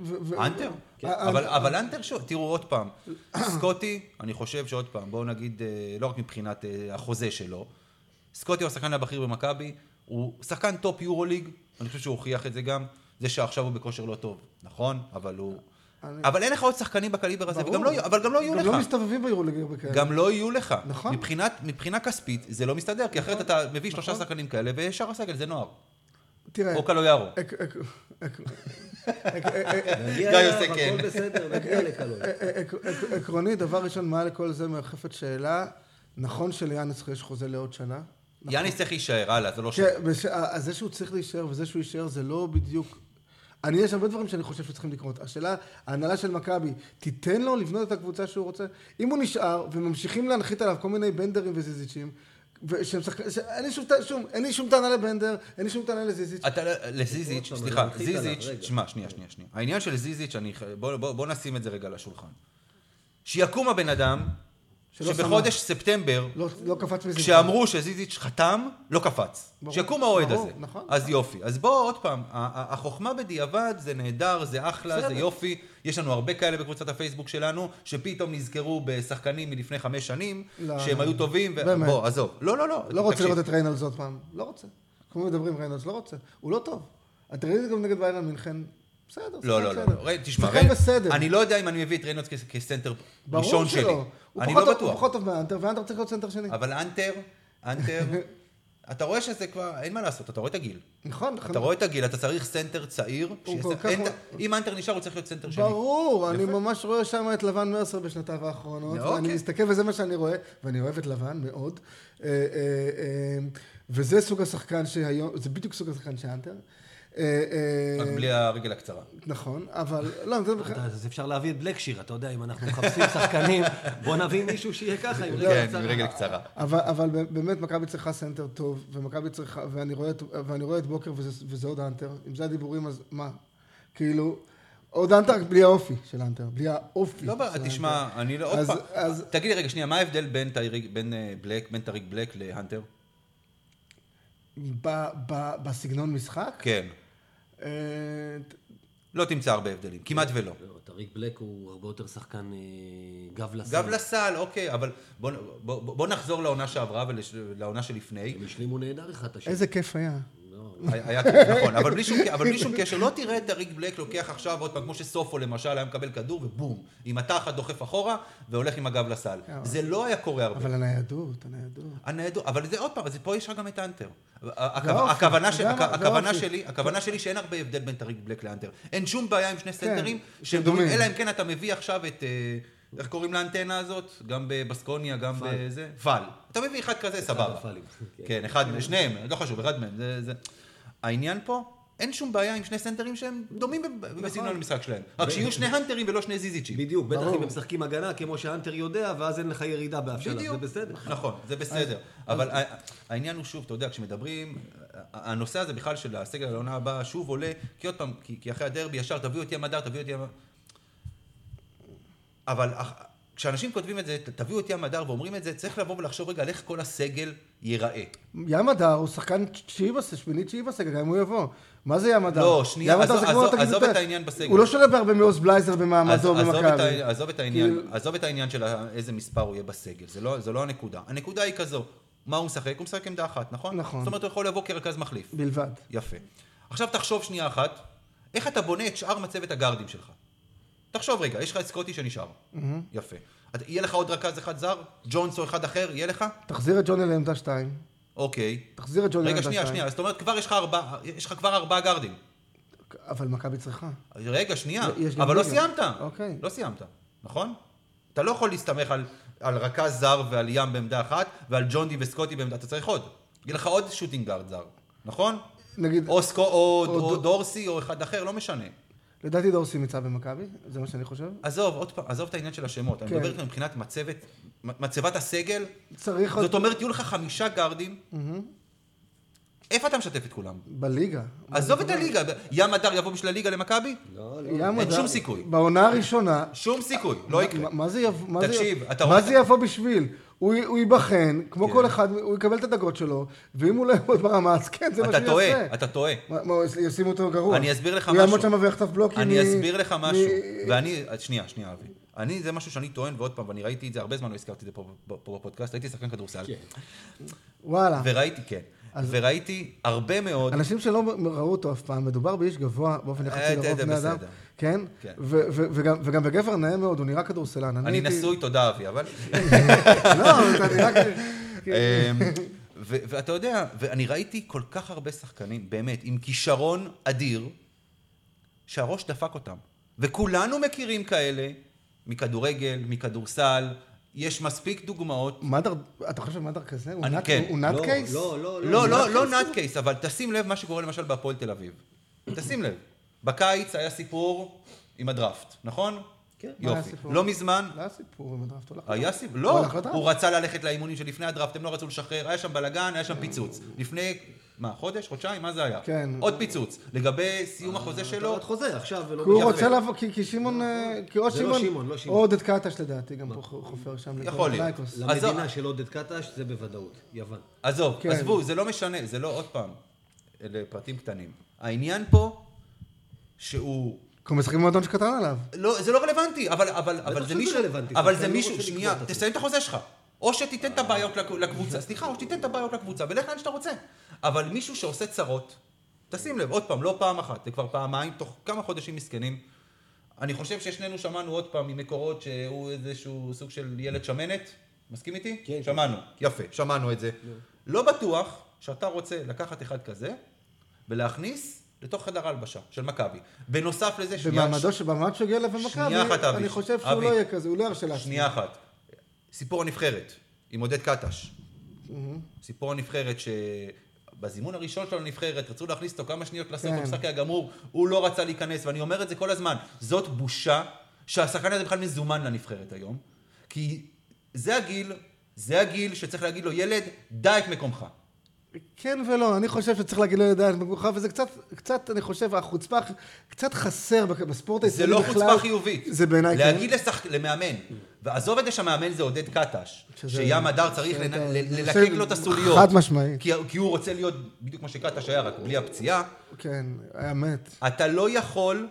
ו- ו- האנטר? כן. אבל, אבל האנטר, שוב, תראו עוד פעם, סקוטי, אני חושב שעוד פעם, בואו נגיד, אה, לא רק מבחינת אה, החוזה שלו, סקוטי הוא השחקן הבכיר במכבי, הוא שחקן טופ יורוליג, אני חושב שהוא הוכיח את זה גם, זה שעכשיו הוא בכושר לא טוב, נכון? אבל הוא... אבל אין לך עוד שחקנים בקליבר הזה, ברור. וגם לא, אבל גם לא יהיו גם לך. לא מסתובבים ביורוליגה כאלה. גם לא יהיו לך. נכון. מבחינת, מבחינה כספית זה לא מסתדר, כי אחרת אתה מביא שלושה נכון. שחקנים כאלה, ושאר הסגל זה נוער. תראה, או קלויארו. גיא עושה כן. הכל בסדר, נגיע עקרונית, דבר ראשון, מעל לכל זה מרחפת שאלה, נכון שליאנס יש חוזה לעוד שנה? יאניס צריך להישאר, הלאה, זה לא. כן, בש- אז זה שהוא צריך להישאר וזה שהוא יישאר זה לא בדיוק... אני, יש הרבה דברים שאני חושב שצריכים לקרות. השאלה, ההנהלה של מכבי, תיתן לו לבנות את הקבוצה שהוא רוצה? אם הוא נשאר וממשיכים להנחית עליו כל מיני בנדרים וזיזיצ'ים, ושהם שחק... ש... אין, לי שום, שום, אין לי שום טענה לבנדר, אין לי שום טענה לזיזיץ'. אתה, לזיזיץ', סליחה, זיזיץ'. שמע, שנייה, שנייה, שנייה. העניין של זיזיץ', אני, בוא, בוא, בוא נשים את זה רגע על השולחן. שיקום הבן אדם, שבחודש ספטמבר, לא, לא קפץ מזה. כשאמרו שזיזיץ' חתם, לא קפץ. ברור. שיקום האוהד ברור, הזה. נכון. אז יופי. אז בוא עוד פעם, החוכמה בדיעבד זה נהדר, זה אחלה, זה בסדר. יופי. יש לנו הרבה כאלה בקבוצת הפייסבוק שלנו, שפתאום נזכרו בשחקנים מלפני חמש שנים, לא. שהם היו טובים, ו- באמת. בוא, עזוב. לא, לא, לא. לא רוצה תקשיב. לראות את ריינולדס עוד פעם. לא רוצה. כמו מדברים ריינולדס, לא רוצה. הוא לא טוב. אתה ראית גם נגד ביירן מינכן. בסדר, לא, לא, לא. לא. תשמע. אני לא יודע אם אני מביא את ריינולדס כסנטר ברור ראשון שלא. שלי. הוא אני פחות לא טוב- הוא בטוח. פחות טוב מהאנטר, והאנטר צריך להיות סנטר שני. אבל אנטר, אנטר, אתה רואה שזה כבר, אין מה לעשות, אתה רואה את הגיל. נכון, אתה רואה את הגיל, אתה צריך סנטר צעיר. אם האנטר נשאר, הוא צריך להיות סנטר שני. ברור, אני. ממש רואה שם את לבן מרסר בשנתיו האחרונות, אוקיי. ואני מסתכל וזה מה שאני רואה, ואני אוהב את לבן מאוד. אה, אה, אה, וזה סוג השחקן שהיום, זה בדיוק סוג השחקן שהאנטר. אה, אה, רק בלי הרגל הקצרה. נכון, אבל, לא, אני מדבר אתה- אז אפשר להביא את בלקשיר, אתה יודע, אם אנחנו מחפשים שחקנים, בוא נביא מישהו שיהיה ככה, עם רגל כן, קצרה. עם רגל קצרה. אבל, אבל באמת מכבי צריכה סנטר טוב, ומכבי צריכה, ואני רואה, את- ואני רואה את בוקר וזה, עוד האנטר. אם זה הדיבורים, אז מה? כאילו, עוד האנטר בלי האופי של האנטר, בלי האופי. לא, של תשמע, אני לא, עוד אז- פעם, אז- תגיד לי רגע, שנייה, מה ההבדל בין טייריק- בין אה, בלק, בין טריק בלק להאנטר? ב, ב, בסגנון משחק, כן. אה, לא תמצא הרבה הבדלים, כמעט ולא. לא, טריק בלק הוא הרבה יותר שחקן אה, גב לסל. גב לסל, אוקיי, אבל בוא נחזור לעונה שעברה ולעונה שלפני. הם השלימו נהדר אחד את השני. איזה כיף היה. היה כיף, נכון, אבל בלי, שום, אבל בלי שום קשר, לא תראה את טריק בלק לוקח עכשיו עוד פעם, כמו שסופו למשל היה מקבל כדור ובום, עם התחת דוחף אחורה והולך עם הגב לסל. זה לא היה קורה הרבה. אבל הניידות, הניידות. הניידות, אבל זה עוד פעם, אז פה יש לך גם את האנטר. הכוונה, זה שלי, הכוונה שלי שאין הרבה הבדל בין טריק בלק להאנטר. אין שום בעיה עם שני סנטרים, דומים. דומים, אלא אם כן אתה מביא עכשיו את, אה, איך קוראים לאנטנה הזאת? גם בבסקוניה, גם. בזה? פול. אתה מביא אחד כזה, סבבה. הפולים. כן, אחד, שניהם, לא חשוב, אחד מהם. העניין פה, אין שום בעיה עם שני סנטרים שהם דומים ב- בסגנון המשחק שלהם. רק שיהיו שני האנטרים ולא שני זיזיצ'ים. בדיוק, בטח. אם הם משחקים הגנה כמו שאנטר יודע, ואז אין לך ירידה באף שלב, זה בסדר. נכון, זה בסדר. אבל העניין הוא שוב, אתה יודע, כשמדברים, הנושא הזה בכלל של הסגל לעונה הבאה שוב עולה, כי עוד פעם, כי אחרי הדרבי ישר תביאו את ים הדר, תביאו את ים... אבל כשאנשים כותבים את זה, תביאו את ים הדר ואומרים את זה, צריך לבוא ולחשוב רגע על איך כל הסגל ייראה. ים הדר הוא שחקן תשיעי בסגל, שמינית תשיעי בסגל, גם אם הוא יבוא. מה זה ים הדר? לא, שנייה, עזוב- עזוב- עזוב יותר. את העניין בסגל. הוא לא שולט בהרבה מעוז בלייזר במעמדו עזוב במכבי. עזוב כאילו- עזוב את העניין של איזה מספר הוא יהיה בסגל, זה לא- זה לא הנקודה. הנקודה היא כזו, מה הוא משחק? הוא משחק עמדה אחת, נכון? נכון. זאת אומרת, הוא יכול לבוא כרכז מחליף. בלבד. יפה. עכשיו תחשוב שנייה אחת, איך אתה בונה את שאר מצבת הגארדים שלך. תחשוב רגע, יש לך את סקוטי שנשאר. יפה. אתה- יהיה לך עוד רכז אחד זר? ג'ונס או אחד אחר? יהיה לך? תחזיר את ג'וני לעמדה 2. אוקיי. תחזיר את ג'וני רגע, לעמדה שנייה, 2. שנייה. זאת אומרת, כבר יש לך ארבעה, יש לך כבר ארבעה גארדים. אבל מכבי צריכה. רגע, שנייה. אבל לא. סיימת. אוקיי. לא סיימת, נכון? אתה לא יכול להסתמך על, על רכז זר ועל ים בעמדה אחת, ועל ג'ונדי וסקוטי בעמדה, אתה צריך עוד. יהיה לך עוד שוטינג גארד זר, נכון? נגיד, או, סקו, או, או או דו- דורסי או אחד אחר, לא משנה. לדעתי דורסי נמצא במכבי, זה מה שאני חושב. עזוב, עוד פעם, עזוב את העניין של השמות. אני כן. מדבר איתך מבחינת מצבת, מצבת הסגל. צריך עוד... זאת אומרת, יהיו לך חמישה גארדים. איפה אתה משתף את כולם? בליגה. עזוב את הליגה. ים הדר יבוא בשביל הליגה למכבי? לא, לא. ים אין הדר- שום סיכוי. בעונה הראשונה... שום סיכוי, לא יקרה. מה- מה זה יבוא? מה זה- תקשיב, אתה מה רואה- זה יבוא בשביל? הוא הוא ייבחן, כמו כן. כל אחד, הוא יקבל את הדקות שלו, ואם הוא לא יעמוד ברמה, אז כן, זה מה אתה שהוא טועה, יעשה. אתה טועה. מה, מה, ישימו אותו גרוע. אני אסביר לך הוא יעמוד משהו. שם ויחטוף בלוקים אני מ- אסביר לך מ- משהו. ואני, שנייה, שנייה, אבי. אני, זה משהו שאני טוען, ועוד פעם, ואני ראיתי את זה, הרבה זמן לא הזכרתי את זה פה פה בפודקאסט, הייתי שחקן כדורסל. כן. וואלה. וראיתי, כן. וראיתי הרבה מאוד... אנשים שלא ראו אותו אף פעם, מדובר באיש גבוה באופן אה, יחסי לרוב בני אדם. כן? כן. ו- ו- וגם- וגם בגבר נאה מאוד, הוא נראה כדורסלן. אני הייתי- נשוי, תודה אבי, אבל... לא, אתה נראה כ... אמ, ו- ואתה יודע, ואני ראיתי כל כך הרבה שחקנים, באמת, עם כישרון אדיר, שהראש דפק אותם. וכולנו מכירים כאלה, מכדורגל, מכדורסל, יש מספיק דוגמאות. מדר, אתה חושב שמדר כזה? הוא נאט- כן. לא, קייס? לא, לא, לא, לא, לא נאט נאט קייס, אבל תשים לב מה שקורה למשל בהפועל תל אביב. תשים לב. בקיץ היה סיפור עם הדראפט, נכון? כן. היה יופי. לא מזמן, לא היה סיפור עם הדראפט, הוא הלך היה לדראפט. סיפור, הוא לא. הוא רצה ללכת לאימונים שלפני הדראפט, הם לא רצו לשחרר, היה שם בלאגן, היה שם פיצוץ. לפני, מה, חודש, חודשיים, מה זה היה? כן. עוד פיצוץ. לגבי סיום החוזה שלו, עוד חוזה עכשיו ולא... כי הוא. רוצה לבוא, כי שמעון, אה, כי או לא שמעון, לא או. עודד קטש לדעתי, גם פה חופר שם. יכול להיות. למדינה של עודד קטש זה בוודאות, יוון. עזוב, כן. עזבו, זה לא משנה, זה לא, עוד פעם, אלה פרטים קטנים. העניין פה, שהוא כי הוא משחק במועדון שקטן עליו. לא, זה לא רלוונטי, אבל, אבל, אבל זה מישהו, רלוונטי, אבל זה לא מישהו, שנייה, תסיים את החוזה שלך. או שתיתן את הבעיות לקב- לקבוצה, סליחה, או שתיתן את הבעיות לקבוצה, ולך לאן שאתה רוצה. אבל מישהו שעושה צרות, תשים לב, עוד פעם, לא פעם אחת, זה כבר פעמיים, תוך כמה חודשים מסכנים. אני חושב ששנינו שמענו עוד פעם ממקורות שהוא איזשהו סוג של ילד שמנת, מסכים איתי? כן. שמענו, יפה, שמענו את זה. לא בטוח שאתה רוצה לקחת אחד כזה ולהכניס לתוך חדר ההלבשה של מכבי. בנוסף לזה, שנייה, במעמדו, במעמד שהוא הגיע אליו במכבי. אני חושב שהוא אבי. לא יהיה כזה, הוא לא ירשה לעצמו. שנייה אחת. סיפור הנבחרת, עם עודד קטש. סיפור הנבחרת שבזימון הראשון שלו לנבחרת, רצו להכניס אותו כמה שניות לסוף, כן. המשחק היה גמור, הוא לא רצה להיכנס, ואני אומר את זה כל הזמן. זאת בושה שהשחקן הזה בכלל מזומן לנבחרת היום, כי זה הגיל, זה הגיל שצריך להגיד לו, ילד, דע את מקומך. כן ולא, אני חושב שצריך להגיד לו לדעת במקומך, וזה קצת, קצת, אני חושב, החוצפה קצת חסר בספורט זה הישראלי לא בכלל. חוצפה חיובית. זה בעיניי כן. להגיד לשחק... למאמן, ועזוב את זה שהמאמן זה עודד קטש, שים הדר צריך לנ- זה- זה- ללקק לו את הסוליות. חד משמעית. כי, כי הוא רוצה להיות בדיוק כמו שקטש היה, רק בלי הפציעה. כן, היה מת. אתה לא יכול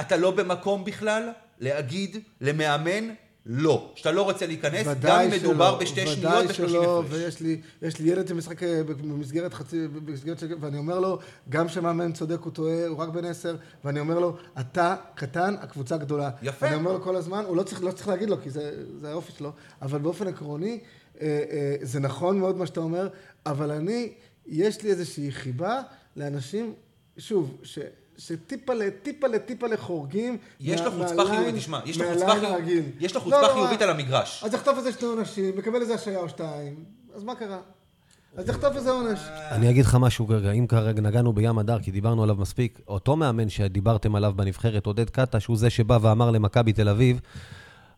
אתה לא במקום בכלל להגיד למאמן לא. שאתה לא רוצה להיכנס, גם אם מדובר בשתי שניות ו-30 שלא, הפרש. ויש לי, יש לי ילד שמשחק אה, במסגרת חצי, במסגרת של... ואני אומר לו, גם כשמאמן צודק הוא טועה, הוא רק בן עשר, ואני אומר לו, אתה קטן, הקבוצה גדולה. יפה. אני אומר לו כל הזמן, הוא לא צריך, לא צריך להגיד לו, כי זה, זה האופי שלו, אבל באופן עקרוני, אה, אה, זה נכון מאוד מה שאתה אומר, אבל אני, יש לי איזושהי חיבה לאנשים, שוב, ש... שטיפה לטיפה לטיפה לחורגים. יש לו חוצפה חיובית, תשמע, יש לו חוצפה חיובית-. יש לו לא חוצפה נורא. חיובית על המגרש. אז יחטוף איזה שני עונשים, מקבל איזה השעיה או שתיים, אז מה קרה? אז יחטוף איזה עונש. אני אגיד לך משהו רגע, אם כרגע נגענו בים הדר, כי דיברנו עליו מספיק, אותו מאמן שדיברתם עליו בנבחרת, עודד קטש, הוא זה שבא ואמר למכבי תל אביב,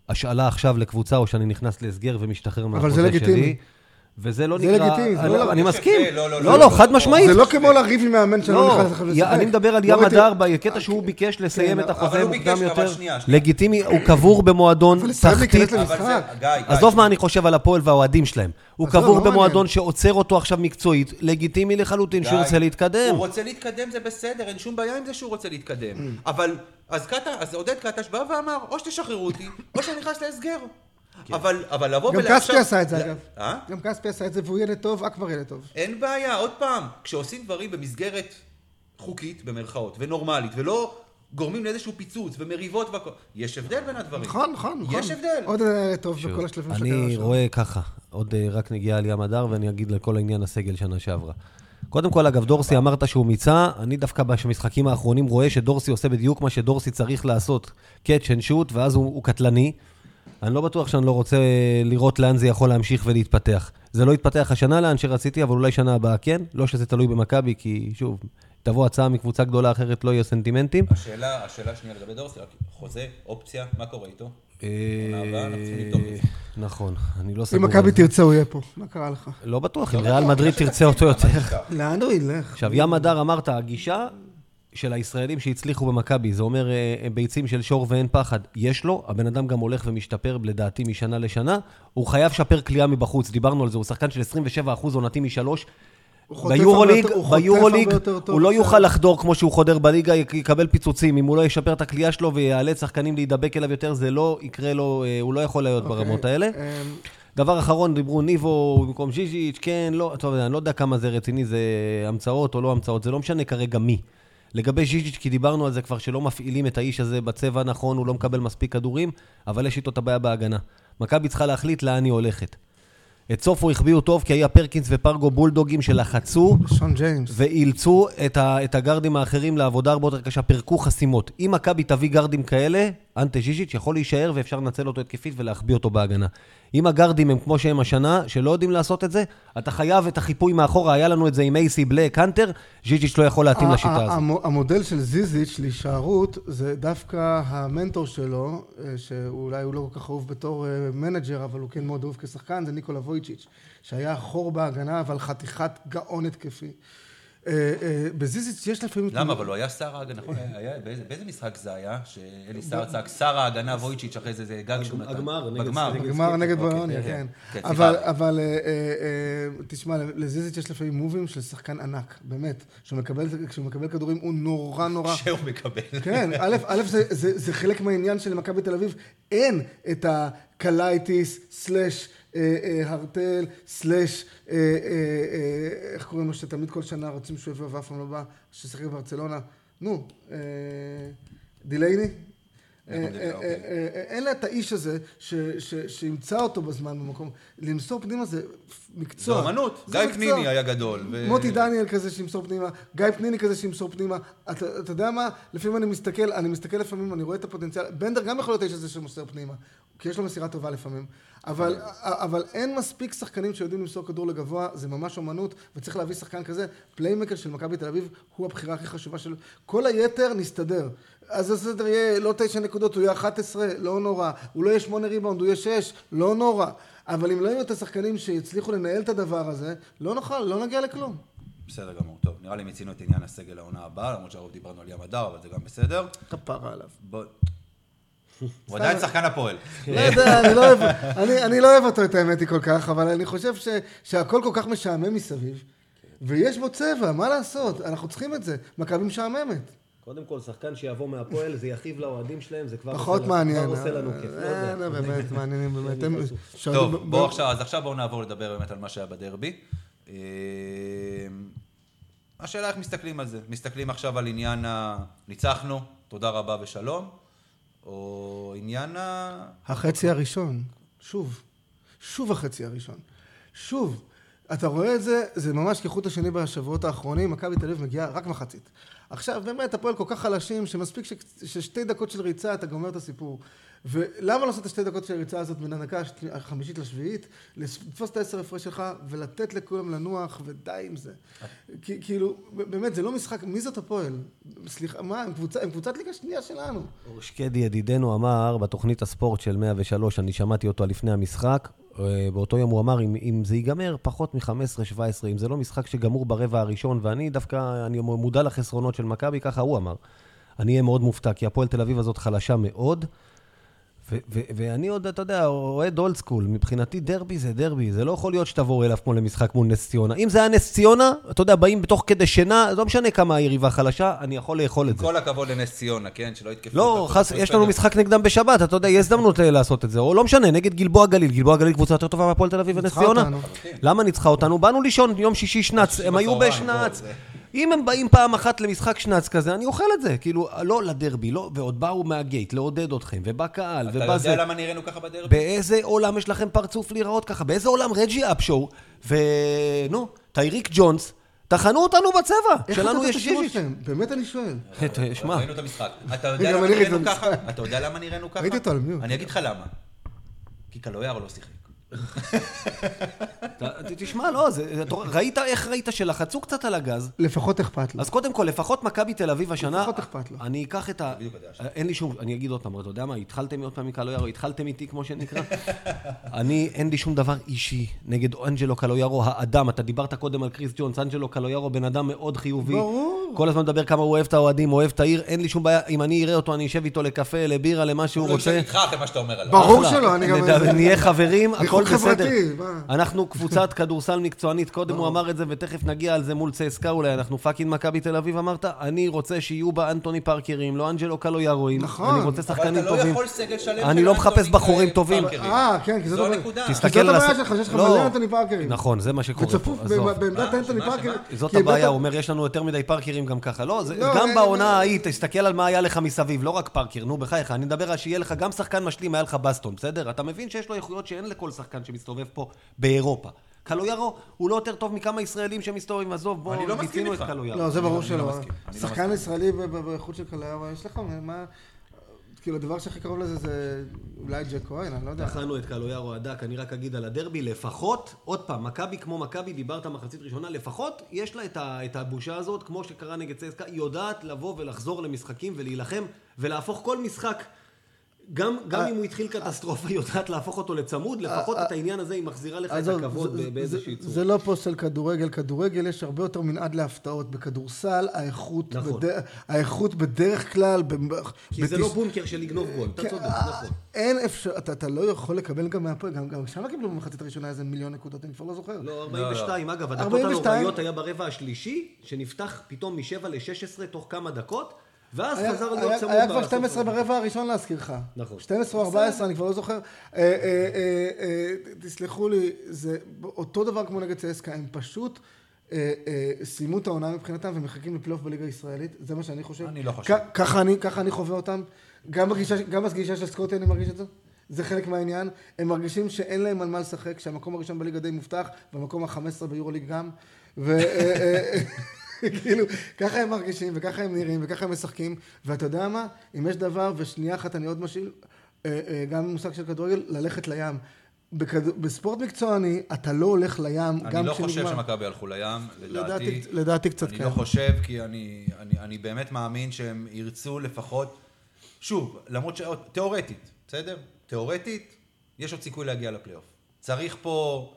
השאלה עכשיו לקבוצה, או שאני נכנס להסגר ומשתחרר אבל מהחוזה זה שלי. לגיטימי. וזה לא זה נקרא... לגיטימי, זה אני- לא- אני יש מסכים. לא, לא, לא, לא, לא, לא, חד לא. משמעית. זה לא כמו לריב עם מאמן שלא לא, נכנס לך לשחק. אני מדבר על לא ים הדר בקטע שהוא ביקש לסיים כן, את החוזה מוקדם יותר. לגיטימי, הוא קבור במועדון תחתית. זה. עזוב מה אני חושב על הפועל והאוהדים שלהם. הוא קבור לא במועדון. שעוצר אותו עכשיו מקצועית, לגיטימי לחלוטין שהוא ירצה להתקדם. הוא רוצה להתקדם, זה בסדר, אין שום בעיה עם זה שהוא רוצה להתקדם. Mm. אבל, אז עודד קטש בא ואמר, או שתשחררו אותי, או שאני נכנס להסגר. אבל, אבל לבוא כן. גם ולעכשיו... כספי עשה את זה, אגב. אה? גם כספי עשה את זה, והוא ילד טוב, אכבר ילד טוב. אין בעיה, עוד פעם, כשעושים דברים במסגרת חוקית, במרכאות, ונורמלית, ולא גורמים לאיזשהו פיצוץ ומריבות והכל, יש הבדל בין הדברים. נכון, נכון, נכון. יש הבדל. עוד ילד טוב בכל השלבים של אני. רואה ככה, עוד אה, רק נגיעה על ים הדר ואני אגיד לכל העניין הסגל שנה שעברה. קודם כל, אגב, דורסי אמרת שהוא מיצה, אני דווקא במשחקים האחרונים רואה שדורסי עושה בדיוק מה שדורסי צריך לעשות, catch and shoot, ואז הוא, הוא קטלני. אני לא בטוח שאני לא רוצה לראות לאן זה יכול להמשיך ולהתפתח. זה לא יתפתח השנה לאן שרציתי, אבל אולי שנה הבאה כן. לא שזה תלוי במכבי, כי שוב, תבוא הצעה מקבוצה גדולה אחרת, לא יהיו סנטימנטים. השאלה, השאלה השנייה לגבי דורסי, רק חוזה, אופציה, מה קורה איתו? אה. נכון, אני לא סגור אם מכבי. תרצה, הוא יהיה פה. מה קרה לך? לא בטוח, אם ריאל מדריד תרצה אותו יותר. לאן הוא ילך? עכשיו, ים הדר אמרת, הגישה של הישראלים שהצליחו במכבי, זה אומר אה, ביצים של שור ואין פחד. יש לו, הבן אדם גם הולך ומשתפר, לדעתי, משנה לשנה. הוא חייב לשפר כליאה מבחוץ, דיברנו על זה, הוא שחקן של 27% עונתי משלוש. ביורוליג, ביורוליג, הוא לא. יוכל לחדור כמו שהוא חודר בליגה, יק- יקבל פיצוצים. אם הוא לא ישפר את הכלייה שלו ויאלץ שחקנים להידבק אליו יותר, זה לא יקרה לו, אה, הוא לא יכול להיות ברמות אוקיי, האלה. אמ, דבר אחרון, דיברו ניבו במקום ז'יז'יץ', כן, לא, טוב, אני לא יודע כמה זה רציני, זה המצאות או לא המצאות, זה לא משנה כרגע מי. לגבי ז'יז'יץ', כי דיברנו על זה כבר, שלא מפעילים את האיש הזה בצבע הנכון, הוא לא מקבל מספיק כדורים, אבל יש איתו את הבעיה בהגנה. מכבי צריכה להחליט לאן היא הולכת. את סופו החביאו טוב, כי היה פרקינס ופארגו בולדוגים שלחצו. ואילצו את, ה, את הגרדים האחרים לעבודה הרבה יותר קשה, פירקו חסימות. אם מכבי תביא גרדים כאלה, אנטה ז'יז'יץ' יכול להישאר ואפשר לנצל אותו התקפית ולהחביא אותו בהגנה. אם הגרדים הם כמו שהם השנה, שלא יודעים לעשות את זה, אתה חייב את החיפוי מאחורה, היה לנו את זה עם טריק בלק, האנטר, ז'יז'יץ' לא יכול להתאים לשיטה הזאת. המו- המודל של זיזיץ' להישארות זה דווקא המנטור שלו, אה, שאולי הוא לא כל כך אהוב בתור אה, מנג'ר, אבל הוא כן מאוד אהוב כשחקן, זה ניקולה וויצ'יץ', שהיה חור בהגנה, אבל חתיכת גאון התקפי. אה, אה, בזיזיץ' יש לפעמים... למה? אבל הוא היה שר ההגנה, נכון? היה- היה- באיזה משחק זה היה? שאלי סער צעק, שר ההגנה וויצ'יץ' אחרי זה, זה גג שהוא נתן. הגמר, נגד- בגמר. נגד- אוקיי, בולוניה, כן, כן. כן, אבל, אה, תשמע, לזיזיץ' יש לפעמים מובים של שחקן ענק, באמת. כשהוא מקבל, כדורים הוא נורא נורא... שהוא מקבל. כן, א', זה, זה, זה חלק מהעניין של מכבי תל אביב. אין את הקלאתיס, סלאש הרטל, סלאש, אה, אה, אה, איך קוראים לו, שתמיד כל שנה רוצים שהוא יבוא ואף פעם לא בא, ששיחק בברצלונה. נו, אה, דילייני? אה, אה, אוקיי. אה, אה, אין לה את האיש הזה שימצא אותו בזמן במקום. למסור פנימה זה מקצוע. זה אומנות. זה גיא. פניני היה גדול. מוטי דניאל כזה שימסור פנימה, גיא פניני כזה שימסור פנימה. אתה יודע מה? לפעמים אני מסתכל, אני מסתכל לפעמים, אני רואה את הפוטנציאל. בנדר גם יכול להיות האיש הזה שמוסר פנימה, כי יש לו מסירה טובה לפעמים. אבל, אבל אין מספיק שחקנים שיודעים למסור כדור לגבוה, זה ממש אומנות, וצריך להביא שחקן כזה. playmaker של מכבי תל אביב הוא הבחירה הכי חשובה שלו. כל היתר נסתדר. אז הסדר יהיה לא תשע נקודות, הוא יהיה 11, לא נורא. הוא לא יהיה שמונה ריבאונד, הוא יהיה שש, לא נורא. אבל אם לא יהיו את השחקנים שיצליחו לנהל את הדבר הזה, לא נוכל, לא נגיע לכלום. בסדר גמור, טוב. נראה לי מיצינו את עניין הסגל העונה הבאה, למרות שהרוב דיברנו על ים הדר, אבל זה גם בסדר. כפרה עליו. בוא... הוא עדיין שחקן הפועל. לא יודע, אני לא אוהב, אני, אני לא אוהב אותו את האמת היא כל כך, אבל אני חושב שהכל כל כך משעמם מסביב, ויש בו צבע, מה לעשות? אנחנו צריכים את זה. מכבי משעממת. קודם כל, שחקן שיבוא מהפועל, זה יכאיב לאוהדים שלהם, זה כבר פחות עושה- מעניין. כבר עושה לנו כיף. לא יודע. אה, לא, באמת, מעניינים, באמת. טוב, בואו עכשיו, אז עכשיו בואו נעבור לדבר באמת על מה שהיה בדרבי. אה, השאלה איך מסתכלים על זה. מסתכלים עכשיו על עניין ה... ניצחנו, תודה רבה ושלום, או עניין ה... החצי הראשון, שוב, שוב החצי הראשון, שוב. אתה רואה את זה, זה ממש כחוט השני בשבועות האחרונים, מכבי תל אביב מגיעה רק מחצית. עכשיו, באמת, הפועל כל כך חלשים, שמספיק ש... ששתי דקות של ריצה אתה גומר את הסיפור. ולמה לעשות את השתי דקות של הריצה הזאת בין השת- החמישית לשביעית, לתפוס את העשר הפרש שלך ולתת לכולם לנוח, ודי עם זה. כאילו, באמת, זה לא משחק, מי זאת הפועל? סליחה, מה, הם, קבוצה, הם קבוצת ליגה שנייה שלנו. אור שקדי ידידנו אמר בתוכנית הספורט של 103, אני שמעתי אותו לפני המשחק, אה, באותו יום הוא אמר, אם, אם זה ייגמר פחות מ-15-17, אם זה לא משחק שגמור ברבע הראשון, ואני דווקא, אני מודע לחסרונות של מכבי, ככה הוא אמר. אני אהיה מאוד מופתע, כי הפועל תל אביב הזאת חלשה מאוד, ו- ו- ואני עוד, אתה יודע, אוהד אולד סקול, מבחינתי דרבי זה דרבי, זה לא יכול להיות שתבואו אליו כמו למשחק מול נס ציונה. אם זה היה נס ציונה, אתה יודע, באים בתוך כדי שינה, לא משנה כמה היריבה חלשה, אני יכול לאכול את זה. כל הכבוד לנס ציונה, כן? שלא יתקפו לא. חס, יש לנו משחק נגדם בשבת, אתה יודע, יש הזדמנות אה, לעשות את זה. או לא משנה, נגד גלבוע גליל. גלבוע גליל קבוצה יותר טובה מהפועל תל אביב ונס ציונה. למה ניצחה אותנו? באנו לישון יום שישי שנץ, הם היו בשנץ. אם הם באים פעם אחת למשחק שנץ כזה, אני אוכל את זה. כאילו, לא לדרבי, לא, ועוד באו מהגייט לעודד אתכם, ובא קהל, אתה ובא זה. יודע למה נראינו ככה בדרבי? באיזה עולם יש לכם פרצוף להיראות ככה? באיזה עולם רג'י אפשואו, ונו, טייריק ג'ונס, טחנו אותנו בצבע. איך שלנו יש שישיש. באמת אני שואל. שמע, ראינו את המשחק. אתה יודע למה נראינו ככה? אתה יודע למה נראינו ככה? ראיתי אותו על מיוט. אני אגיד לך למה. כי קלויארו לא שיחק. תשמע, לא, ראית איך ראית שלחצו קצת על הגז? לפחות אכפת לו. אז קודם כל, לפחות מכבי תל אביב השנה, לפחות אכפת לו. אני אקח את ה... אין לי שום, אני אגיד עוד פעם, אתה יודע מה, התחלתם עוד פעם מקלויארו, התחלתם איתי כמו שנקרא. אני, אין לי שום דבר אישי נגד אנג'לו קלויארו, האדם. אתה דיברת קודם על קריס ג'ונס, אנג'לו קלויארו בן אדם מאוד חיובי. ברור. כל הזמן מדבר כמה הוא אוהב את האוהדים, אוהב את העיר, אין לי שום בעיה, אם אני אראה אותו, אני אשב איתו לקפה, לבירה, למה שהוא הוא לא יושב רוצה. איתך אחרי מה שאתה אומר עליו. ברור. שלא, אני גם... נהיה חברים, הכל ריחוק בסדר. אנחנו קבוצת כדורסל מקצוענית, קודם הוא אמר את זה ותכף נגיע על זה מול צסקה אולי, אנחנו fucking מכבי תל אביב אמרת, אני רוצה שיהיו בה אנטוני פארקרים, לא אנג'לו קלויארואים, נכון. אני רוצה אבל שחקנים אתה לא טובים. יכול סגל שלם אני של לא אנטוני מחפש בחורים ו- טובים. אה, כן, כי זאת זו הבעיה. הנקודה. כי תסתכל זאת על הבעיה הס- שלך, שיש לך לא. מלא אנטוני פארקרים. נכון, זה מה שקורה פה, וצפוף בעמדת? אנטוני שמה, פארקר. זאת הבעיה, הוא אומר, יש לנו יותר מדי פארקרים גם ככה. לא, זה- לא, גם בעונה ההיא, תסתכל על מה היה לך מסביב, לא רק פארקר, נו בחייך, אני מדבר על שיהיה לך גם שחקן משלים, היה לך באסטון, בסדר? אתה מבין שיש לו איכויות שאין לכל שחקן שמסתובב פה באירופה. קלויארו הוא לא יותר טוב מכמה ישראלים שמסתובבים, עזוב, בואו, אני לא מסכים מיצינו את איתך. קלויארו. לא, זה אני ברור לא- לא שלא. אני לא שחקן. ישראלי באיכות של קליירה, יש לך מה... כאילו, הדבר שהכי קרוב לזה זה אולי ג'ק כהן, אני לא יודע. טחנו את קלויארו הדק, אני רק אגיד על הדרבי, לפחות, עוד פעם, מכבי כמו מכבי, דיברת מחצית ראשונה, לפחות יש לה את, ה, את הבושה הזאת, כמו שקרה נגד צסקה, היא יודעת לבוא ולחזור למשחקים ולהילחם ולהפוך כל משחק, גם, גם אם הוא התחיל קטסטרופה, היא יודעת להפוך אותו לצמוד, לפחות את העניין הזה היא מחזירה לך את הכבוד זה- באיזושהי זה- צורה. זה לא פוסט של כדורגל, כדורגל יש הרבה יותר מנעד להפתעות. בכדורסל האיכות, נכון. בד- האיכות בדרך כלל... ב- כי זה בתש- לא בונקר של לגנוב גול, אתה כן, צודק, אה, נכון. אין אפשר, אתה, אתה לא יכול לקבל גם מהפועל, גם, גם שם קיבלו במחצית הראשונה איזה מיליון נקודות, אני כבר לא זוכר. לא, 42, אגב, הדקות 42. הנוראיות היה ברבע השלישי, שנפתח פתאום מ-7 ל-16 תוך כמה דקות, ואז היה, חזר להיות היה, צמוד. היה כבר בסוף. 12 ברבע הראשון להזכירך. נכון. 12 או 14, אני כבר לא זוכר. אה, אה, אה, תסלחו לי, זה אותו דבר כמו נגד צסקה, הם פשוט סיימו את העונה מבחינתם ומחכים לפלייאוף בליגה הישראלית, זה מה שאני חושב. אני לא חושב. ככה אני, ככה אני חווה אותם. גם בגישה, גם בגישה של סקוטי אני מרגיש את זה. זה חלק מהעניין. הם מרגישים שאין להם על מה לשחק, שהמקום הראשון בליגה די מובטח, והמקום ה-15 ביורוליג גם. וכאילו, ככה הם מרגישים, וככה הם נראים, וככה הם משחקים. ואתה יודע מה? אם יש דבר, ושנייה אחת אני עוד משאיל, אה, אה, גם במושג של כדורגל, ללכת לים. בכד... בספורט מקצועני, אתה לא הולך לים, גם אני לא חושב כשנגמר. שמכבי הלכו לים, לדעתי. לדעתי, לדעתי קצת אני כן. לא חושב, כי אני, אני, אני באמת מאמין שהם ירצו לפחות... שוב, למרות ש... תיאורטית, בסדר? תיאורטית, יש עוד סיכוי להגיע לפלייאוף. צריך פה,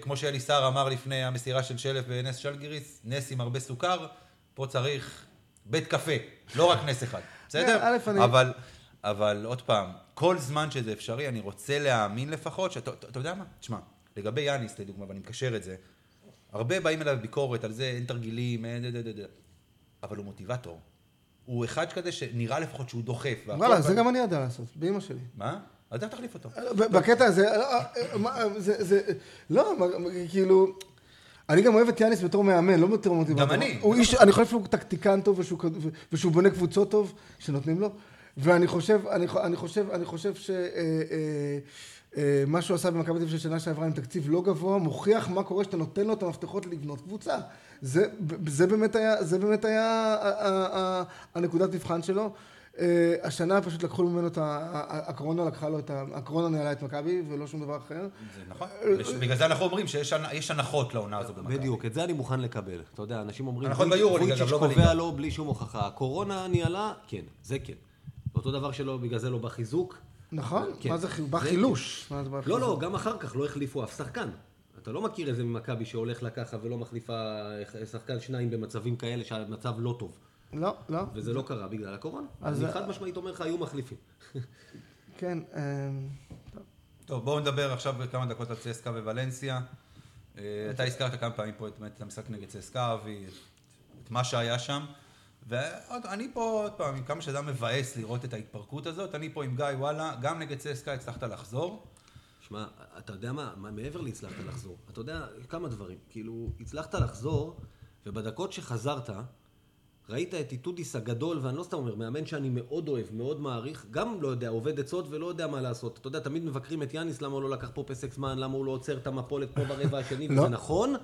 כמו שאלי סער אמר לפני המסירה של שלף בנס שלגיריס, נס עם הרבה סוכר, פה צריך בית קפה, לא רק נס אחד, בסדר? אבל, אבל עוד פעם, כל זמן שזה אפשרי, אני רוצה להאמין לפחות, שאתה אתה- אתה יודע מה? תשמע, לגבי יאניס, לדוגמה, ואני מקשר את זה, הרבה באים אליו ביקורת על זה, אין תרגילים, אין... אבל הוא מוטיבטור. הוא אחד כזה שנראה לפחות שהוא דוחף. וואלה, זה גם אני יודע לעשות, באמא שלי. מה? אז איך תחליף אותו? בקטע הזה, אה, אה, מה, זה, לא, כאילו, אני גם אוהב את יאניס בתור מאמן, לא בתור מוטיבטור. גם אני. הוא איש, אני חושב שהוא טקטיקן טוב ושהוא, בונה קבוצות טוב, שנותנים לו, ואני חושב, אני, אני חושב, אני חושב ש... אה, אה, אה, מה שהוא עשה במכבי תל אביב של שנה שעברה עם תקציב לא גבוה, מוכיח מה קורה שאתה נותן לו את המפתחות לבנות קבוצה. זה, זה באמת היה, זה באמת היה הנקודת מבחן שלו. אה, השנה פשוט לקחו ממנו את ה... הקורונה לקחה לו את ה... הקורונה ניהלה את מכבי ולא שום דבר אחר. זה נכון. בגלל זה אנחנו אומרים שיש הנ- יש הנחות לעונה הזו במכבי. בדיוק, את זה אני מוכן לקבל. אתה יודע, אנשים אומרים, הנחות "וויצ'- ביורוליג, וויצ'יץ' אגב, לא קובע בליגה." לו בלי שום הוכחה. הקורונה ניהלה, כן, זה כן. אותו דבר שלא, בגלל זה לא בחיזוק. נכון? כן. מה זה חי- בא זה חילוש? מה זה בא לא? לא, גם אחר כך לא החליפו אף שחקן. אתה לא מכיר איזה ממכבי שהולך לה ככה ולא מחליפה שחקן שניים במצבים כאלה שהמצב לא טוב. לא, לא. וזה לא קרה בגלל הקורונה. אז- אני חד משמעית אומר לך, היו מחליפים. כן. אה, טוב, בואו נדבר עכשיו כמה דקות על צסקה וולנסיה. אה, אתה הזכרת כמה פעמים פה את המשחק נגד צסקה, אבי, את- את מה שהיה שם. ואני פה, עוד פעם, עם כמה שזה היה מבאס לראות את ההתפרקות הזאת, אני פה עם גיא, וואלה, גם נגד צסקה הצלחת לחזור. שמע, אתה יודע מה, מה, מעבר להצלחת לחזור, אתה יודע כמה דברים. כאילו, הצלחת לחזור, ובדקות שחזרת, ראית את איטודיס הגדול, ואני לא סתם אומר, מאמן שאני מאוד אוהב, מאוד מעריך, גם לא יודע, אובד עצות ולא יודע מה לעשות. אתה יודע, תמיד מבקרים את יאניס, למה הוא לא לקח פה פסק זמן, למה הוא לא עוצר את המפולת פה ברבע השני, לא. וזה נכון.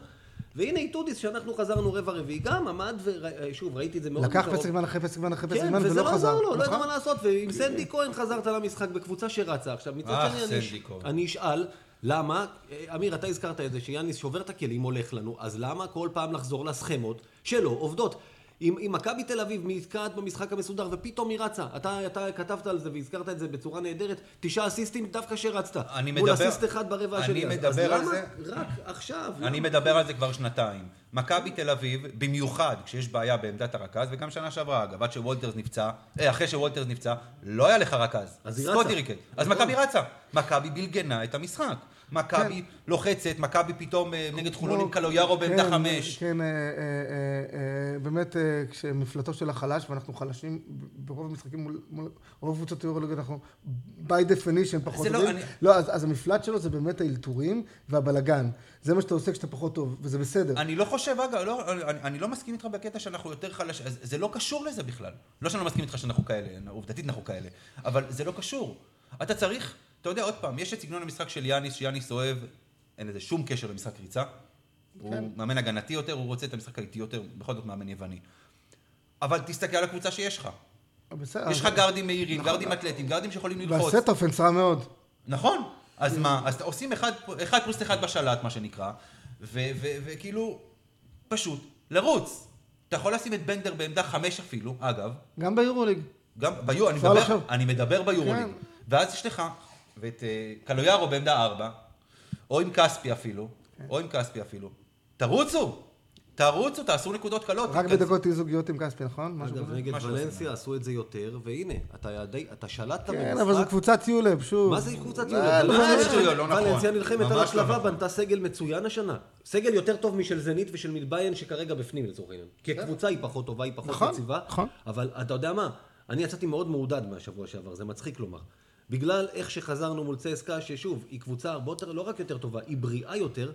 והנה איטודיס, שאנחנו חזרנו רבע רביעי, גם עמד, ושוב, ראיתי את זה מאוד לקח מקרוב. פסק זמן אחרי פסק זמן אחרי פסק כן, זמן וזה ולא לא חזר. עזר לו, לא נכון? מה לעשות, ועם סנדי כהן חזרת למשחק בקבוצה שרצה. עכשיו, מצד אה, שני. אני אשאל, למה, אה, אמיר, אתה הזכרת את זה, שיאניס שובר את הכלים, הולך לנו, אז למה כל פעם לחזור לסכמות שלא עובדות? אם אם מכבי תל אביב נתקעת במשחק המסודר ופתאום היא רצה, אתה, אתה כתבת על זה והזכרת את זה בצורה נהדרת, תשעה אסיסטים דווקא שרצת. אני מול מדבר- אסיסט אחד ברבע אני השני. אז- מדבר אז על למה זה. רק עכשיו? אני למה? מדבר על זה כבר שנתיים. מכבי תל אביב, במיוחד כשיש בעיה בעמדת הרכז, וגם שנה שעברה, אגב, עד שוולטרס נפצע, אה, אחרי שוולטרס נפצע, לא היה לך רכז. אז היא סקוטי רצה. אז נכון. מכבי רצה. מכבי בלגנה את המשחק. מכבי לוחצת, מכבי פתאום אה, נגד חולון עם קלויארו בעמדה כן, חמש. כן, אה, אה, אה, אה, באמת, אה, כשמפלטו של החלש, ואנחנו חלשים ברוב המשחקים מול, מול רוב קבוצות היורוליגה, אנחנו by definition פחות לא, טובים. אני- לא, אז, אז המפלט שלו זה באמת האלתורים והבלגן. זה מה שאתה עושה כשאתה פחות טוב, וזה בסדר. אני לא חושב, אגב, לא, אני, אני לא מסכים איתך בקטע שאנחנו יותר חלשים, זה לא קשור לזה בכלל. לא שאני לא מסכים איתך שאנחנו כאלה, עובדתית אנחנו כאלה, אבל זה לא קשור. אתה צריך, אתה יודע, עוד פעם, יש את סגנון המשחק של יאניס, שיאניס אוהב, אין לזה שום קשר למשחק ריצה. הוא מאמן הגנתי יותר, הוא רוצה את המשחק האיטי יותר, בכל זאת מאמן יווני. אבל תסתכל על הקבוצה שיש לך. בסדר. יש לך גארדים מהירים, גארדים אתלטיים, גארדים שיכולים ללחוץ. והסט רע מאוד. נכון. אז מה, אז עושים אחד, אחד פלוס אחד בשלט, מה שנקרא, וכאילו, פשוט, לרוץ. אתה יכול לשים את בנדר בעמדה חמש אפילו, אגב, גם ביורוליג. גם ביו, אני אפשר מדבר, לחשוב. אני מדבר ביורוליג. כן. ואז יש לך, ואת אה, קלויארו בעמדה ארבע, או עם כספי אפילו, כן. או עם כספי אפילו. תרוצו, תרוצו, תעשו נקודות קלות. רק. בדקות אי זוגיות עם כספי, נכון? אגב? נגד ולנסיה עשו את זה יותר, והנה, אתה די- אתה שלטת במשחק. כן, אבל זו קבוצת יולב, שוב. מה זה קבוצת לא? לא, מה ולנסיה-? לא נכון. נלחמת על לא השלבה, נכון. בנתה סגל מצוין השנה. סגל יותר טוב משל זנית ושל מביירן שכרגע בפנים לצורך העניין. כי הקבוצה היא פחות טובה, היא פחות נכון. נכון. אבל אתה יודע מה? אני יצאתי מאוד מעודד מהשבוע שעבר, זה מצחיק לומר. בגלל איך שחזרנו מול צסקה, ששוב, היא קבוצה הרבה יותר, לא רק יותר טובה, היא בריאה יותר.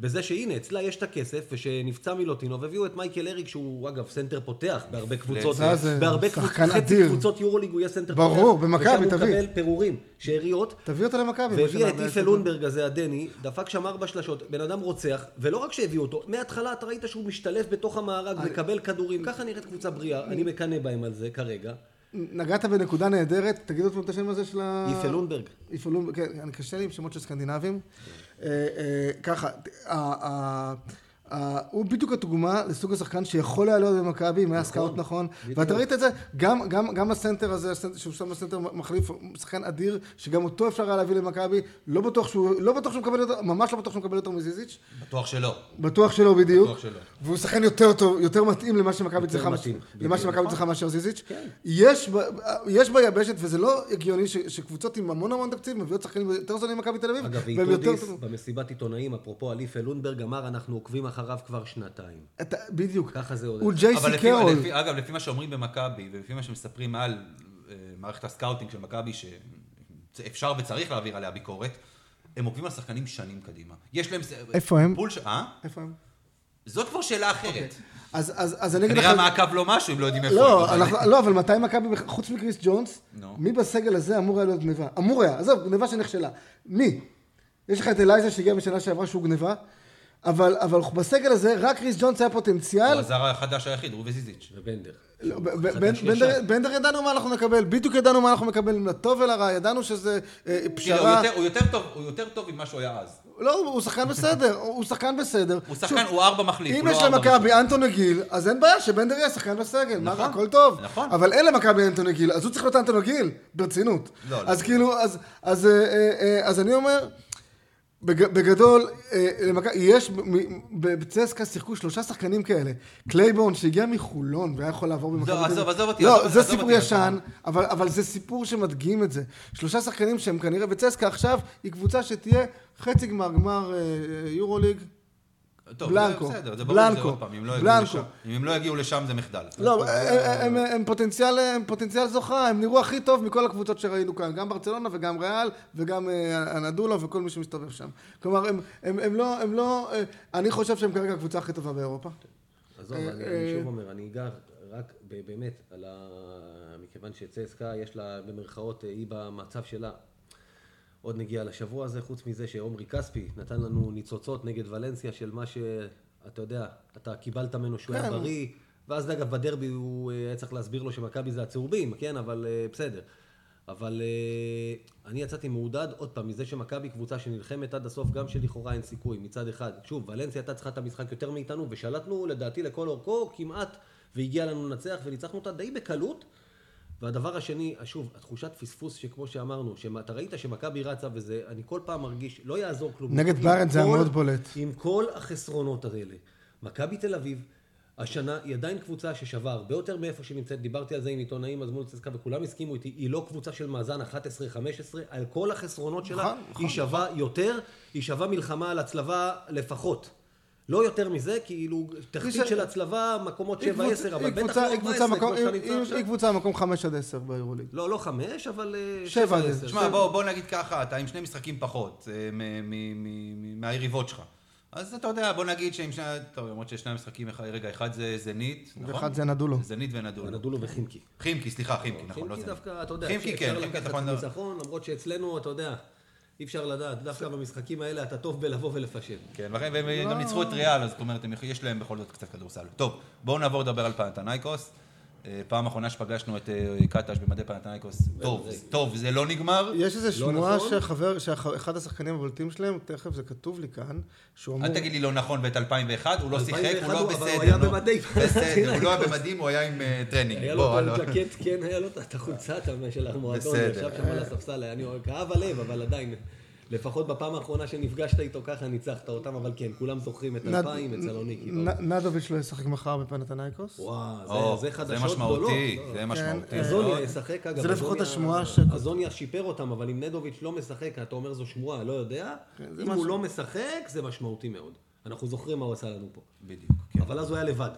בזה שהנה, אצלה יש את הכסף, וכשנפצע מילוטינוב, הביאו את מייקל אריק, שהוא אגב סנטר פותח בהרבה קבוצות, בהרבה קבוצות, חצי. קבוצות יורוליג הוא יהיה סנטר ברור, פותח. במכבי, ושם הוא תביא. מקבל פירורים, שאריות, תביא אותה למכבי. והביא את. איפה לונברג הזה, הדני, דפק שם ארבע שלשות, בן אדם רוצח, ולא רק שהביאו אותו, מההתחלה אתה ראית שהוא משתלב בתוך המארג, מקבל כדורים, ככה נראית קבוצה בריאה, אני מקנא בהם על זה כרגע. נגעת בנקודה נהדרת, תגיד עוד פעם את השם הזה של ה... איפה לונברג. איפה לונברג, כן, אני קשה לי עם שמות של סקנדינבים. אה, אה, ככה, הוא בדיוק הדוגמה לסוג השחקן שיכול היה להיות במכבי, אם היה סקאוט נכון, ואתה ראית את זה, גם- גם גם הסנטר הזה, שהוא שם בסנטר מחליף, שחקן אדיר, שגם אותו אפשר היה להביא למכבי, לא בטוח שהוא, לא בטוח שהוא מקבל יותר, ממש לא בטוח שהוא מקבל יותר מזיזיץ', בטוח שלא. בטוח שלא בדיוק. בטוח שלא. והוא שחקן יותר טוב, יותר מתאים למה שמכבי צריכה, למה. שמכבי צריכה מאשר זיזיץ'. יש, ב- יש ביבשת, וזה לא הגיוני ש- שקבוצות עם המון המון תקציב מביאות שחקנים יותר זולים ממכבי תל אביב, אגב, והם יותר ואיטודיס, טובים. במסיבת עיתונאים, אפרופו איפה לונברג, אמר, אנחנו עוקבים אחר אחריו כבר שנתיים. אתה, בדיוק. ככה זה הולך. הוא אבל ג'ייסי קרול. לפי, אגב, לפי מה שאומרים במכבי, ולפי מה שמספרים על אה, מערכת הסקאוטינג של מכבי, שאפשר וצריך להעביר עליה ביקורת, הם עוקבים על שחקנים שנים קדימה. יש להם... איפה הם? פול ש... אה? איפה הם? זאת כבר שאלה אחרת. אז, אז, אז אני אגיד לך... כנראה המעקב לא משהו, אם לא יודעים איפה לא. אנחנו, לא, אבל מתי מכבי, חוץ מקריס ג'ונס, נו. מי בסגל הזה אמור היה להיות גניבה? אמור היה, עזוב, גניבה שנכשלה. מי? יש לך את אלייז'ה שהגיע בשנה שעברה שהוא גניבה, אבל, אבל בסגל הזה רק קריס ג'ונס היה פוטנציאל. הוא הזר החדש היחיד, רובי זיזיץ'. ובנדר. לא. בנדר- בנדר ידענו מה אנחנו נקבל, בדיוק ידענו מה אנחנו מקבל, לטוב ולרע, ידענו שזה אה, תראה, הוא פשרה. יותר- הוא יותר טוב- הוא יותר טוב ממה שהוא היה אז. לא, הוא שחקן בסדר, הוא שחקן בסדר. הוא שחקן, הוא ארבע מחליף, אם הוא יש לא ארבע למכבי אנטוני גיל, אז אין בעיה שבנדר יהיה שחקן בסגל, מה, נכון, הכל טוב. נכון. אבל אין למכבי אנטוני גיל, אז הוא צריך להיות אנטוני גיל, ברצינות. לא, לא. אז כאילו, אז- אז, אה, אה, אה, אז אני אומר, בגדול, אה, למכבי- יש, בצסקה שיחקו שלושה שחקנים כאלה. קלייבורן שהגיע מחולון והיה יכול לעבור במכבי... לא, תל אביב. עזוב, עזוב אותי, לא, עזוב- זה עזוב סיפור ישן. אבל, אבל זה סיפור שמדגים את זה. שלושה שחקנים שהם כנראה, וצסקה עכשיו היא קבוצה שתהיה חצי גמר, גמר אה, יורוליג. טוב, בלנקו. זה בסדר, זה ברור, זה בלנקו. עוד פעם, אם לא יגיעו בלנקו. לשם- אם הם לא יגיעו לשם זה מחדל. לא, הם, הם, הם, פוטנציאל, הם פוטנציאל זוכה, הם נראו הכי טוב מכל הקבוצות שראינו כאן, גם ברצלונה וגם ריאל וגם אה, אנדולה וכל מי שמסתובב שם. כלומר, הם, הם, הם לא, הם לא, אה, אני חושב שהם כרגע הקבוצה הכי טובה באירופה. עזוב, אני אה, אני שוב אומר, אני אגע רק באמת על ה... מכיוון שצסקה יש לה במרכאות, היא במצב שלה. עוד נגיע לשבוע הזה, חוץ מזה שעומרי כספי נתן לנו ניצוצות נגד ולנסיה של מה שאתה יודע, אתה קיבלת ממנו שהוא היה כן. בריא, ואז אגב בדרבי הוא אה, היה צריך להסביר לו שמכבי זה הצהובים, כן, אבל אה, בסדר. אבל אה, אני יצאתי מעודד, עוד פעם, מזה שמכבי קבוצה שנלחמת עד הסוף, גם שלכאורה אין סיכוי מצד אחד. שוב, ולנסיה הייתה צריכה את המשחק יותר מאיתנו, ושלטנו לדעתי לכל אורכו כמעט, והגיע לנו לנצח, וניצחנו אותה די בקלות. והדבר השני, שוב, התחושת פספוס שכמו שאמרנו, שאתה ראית שמכבי רצה וזה, אני כל פעם מרגיש, לא יעזור כלום. נגד בארץ זה היה מאוד בולט. עם כל החסרונות האלה. מכבי תל אביב, השנה היא עדיין קבוצה ששווה הרבה יותר מאיפה שהיא נמצאת. דיברתי על זה עם עיתונאים, אז מול צסקה, וכולם הסכימו איתי, היא לא קבוצה של מאזן 11-15, על כל החסרונות שלה, נכון, נכון, היא שווה יותר, היא שווה מלחמה על הצלבה לפחות. לא יותר מזה, כאילו, תחתית ש- של הצלבה, מקומות 7-10, היא קבוצה- אבל בטח לא היא 14, קבוצה כמו שאתה נמצא עכשיו. היא קבוצה מקום 5 עד 10 ביורוליג. לא, לא חמש, אבל אה, שבע שבע עד עשר. עשר. תשמע, בוא, בוא נגיד ככה, אתה עם שני משחקים פחות אה, מ- מ- מ- מהיריבות שלך. אז אתה יודע, בוא נגיד שעם שני, טוב, למרות ששני המשחקים, אחד- רגע, אחד זה זנית, נכון? ואחד זה נדולו. זנית ונדולו. נדולו וחימקי. חימקי, סליחה, חימקי, נכון, לא חימקי זנית. דווקא, אתה יודע, חימקי, כן, חימקי, יכול... ניצחון, למרות שאצלנו, אתה יודע, אי אפשר לדעת, דווקא במשחקים האלה אתה טוב בלבוא ולפשט. כן, והם גם ניצחו את ריאל, אז זאת אומרת, יש להם בכל זאת קצת כדורסל. טוב, בואו נעבור לדבר על פנתנייקוס. אה, פעם אחרונה שפגשנו את אה, קטש במדי פנתנייקוס, טוב, טוב, זה לא נגמר. יש איזו שמועה נכון? שחבר, שאחד השחקנים הבולטים שלהם, תכף זה כתוב לי כאן, שהוא אמור... אל תגיד לי לא נכון ואת 2001, הוא לא שיחק, הוא 2001 לא בסדר. הוא היה נו. במדי בסדר, הוא לא היה במדים, הוא היה עם אה, טרנינג. היה לו את. הג'קט, כן, היה לו את החולצה של המועדון, בסדר. ישב שם על הספסל, היה- אני כאב הלב, אבל עדיין, לפחות בפעם האחרונה שנפגשת איתו ככה ניצחת אותם, אבל כן, כולם זוכרים את 2000, את סלוניקי. נדוביץ' לא ישחק מחר בפנתנייקוס. וואו, או, זה- זה חדשות זה גדולות. משמעותי, לא, זה משמעותי. אזוניה. ישחק, אגב. זה לפחות אזוניה- השמועה ש- אזוניה שיפר אותם, אבל אם נדוביץ' לא משחק, אתה אומר זו שמועה, לא יודע. זה אם. הוא לא משחק, זה משמעותי מאוד. אנחנו זוכרים מה הוא עשה לנו פה. בדיוק, כן. אבל אז הוא היה לבד.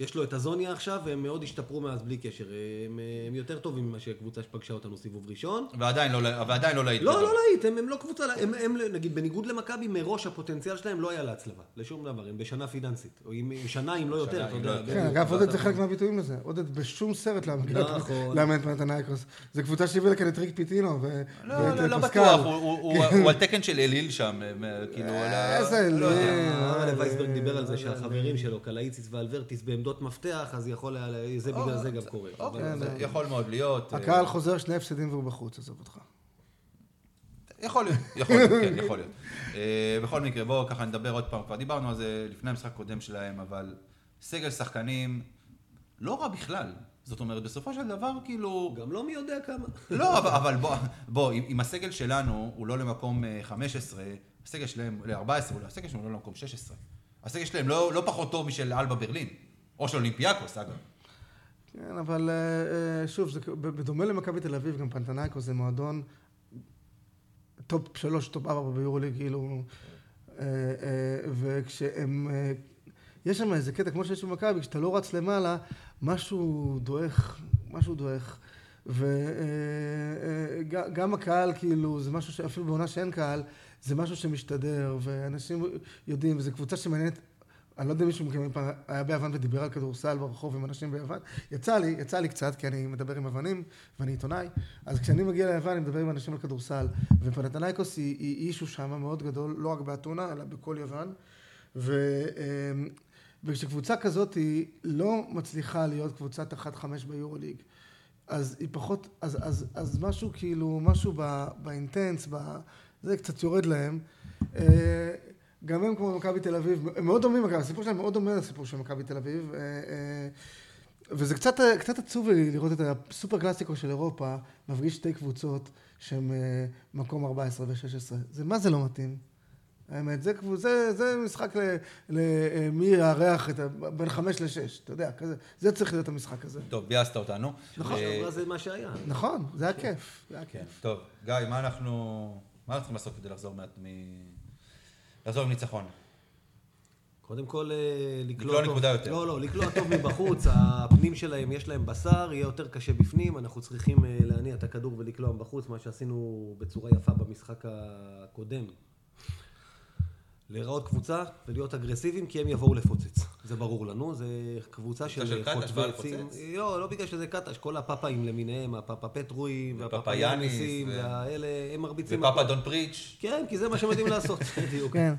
יש לו את הזוניה עכשיו, והם מאוד השתפרו מאז בלי קשר. הם, הם יותר טובים ממה שהקבוצה שפגשה אותנו סיבוב ראשון. ועדיין לא, ועדיין לא להיט. לא, גדול. לא להיט, הם, הם לא קבוצה, הם, הם, נגיד, בניגוד למכבי, מראש הפוטנציאל שלהם לא היה להצלבה, לשום דבר, הם בשנה פיננסית, או עם, עם שנה אם לא יותר, אתה יודע. לא יותר. כן. אגב, עודד זה חלק מהביטויים לזה. עודד בשום סרט לא מגיע נכון. לאמן את פנתנייקוס. זו קבוצה שהביאה לכאן את ריק פיטינו לא, ואת לא, לא פסקל. בטוח, הוא- הוא- על תקן של אליל שם, אה, כאילו, על ה- איזה אליל. לא יודע. אה, אה, וייסברג דיבר על אה, זה שהחברים שלו, קלאיציס ואלברטיס בעמדות מפתח, אז יכול היה, זה בגלל זה גם קורה. אוקיי, אבל- זה יכול מאוד להיות. אה, הקהל חוזר שני הפסדים והוא בחוץ, עזוב אותך. יכול להיות, יכול להיות, כן, יכול להיות. אה, בכל מקרה, בואו ככה נדבר עוד פעם, כבר דיברנו על זה לפני המשחק הקודם שלהם, אבל סגל שחקנים לא רע בכלל. זאת אומרת, בסופו של דבר, כאילו... גם לא מי יודע כמה. לא, אבל, אבל בוא, בוא אם, הסגל שלנו הוא לא למקום אה, 15, הסגל שלהם ל-14, הסגל שלנו לא למקום 16. הסגל שלהם לא, לא פחות טוב משל אלבה ברלין, או של אולימפיאקוס, אגב. כן, אבל אה, אה, שוב, זה, בדומה למכבי תל אביב, גם פנתנייקוס זה מועדון טופ שלוש, טופ ארבע ביורוליג, כאילו... אה, וכשהם... יש שם איזה קטע, כמו שיש במכבי, כשאתה לא רץ למעלה, משהו דועך, משהו דועך. וגם הקהל, כאילו, זה משהו שאפילו בעונה שאין קהל, זה משהו שמשתדר, ואנשים יודעים, וזו קבוצה שמעניינת אני לא יודע אם מישהו מכם היה ביוון ודיבר על כדורסל ברחוב עם אנשים ביוון. יצא לי, יצא לי קצת, כי אני מדבר עם יוונים ואני עיתונאי, אז כשאני מגיע ליוון אני מדבר עם אנשים על כדורסל, ופנתנייקוס היא, היא אישו שם מאוד גדול, לא רק באתונה, אלא בכל יוון. ו, אמ, וכשקבוצה כזאת היא לא מצליחה להיות קבוצת 1-5 ביורוליג, אז היא פחות, אז, אז, אז משהו כאילו, משהו באינטנס, זה קצת יורד להם. אה, גם הם כמו מכבי תל אביב, הם מאוד דומים, אגב, הסיפור שלהם מאוד דומה לסיפור של מכבי תל אביב. אה, אה, וזה קצת, קצת עצוב לי לראות את הסופר קלאסיקו של אירופה, מפגיש שתי קבוצות שהן אה, מקום 14 ו-16. זה מה זה לא מתאים? האמת, זה, זה, זה משחק למי יארח את ה... בין חמש לשש, אתה יודע, כזה, זה צריך להיות המשחק הזה. טוב, ביאסת אותנו. נכון, זה מה שהיה. נכון, זה היה כיף. זה היה כן, טוב, גיא, מה אנחנו, מה אנחנו צריכים לעשות כדי לחזור מעט מ... לחזור עם ניצחון. קודם כל, אה, לקלוע טוב. לקלוע נקודה יותר. לא, לא, לקלוע טוב מבחוץ, הפנים שלהם, יש להם בשר, יהיה יותר קשה בפנים, אנחנו צריכים אה, להניע את הכדור ולקלוע מבחוץ, מה שעשינו בצורה יפה במשחק הקודם. להיראות קבוצה ולהיות אגרסיביים, כי הם יבואו לפוצץ. זה ברור לנו, זה קבוצה של חוטבי עצים. לא, לא בגלל שזה קטש, כל הפאפאים למיניהם, הפאפה פטרואים, והפאפה יאניסים, והאלה, הם מרביצים. ופאפה דון פריץ'. כן, כי זה מה שהם יודעים לעשות, בדיוק. כן.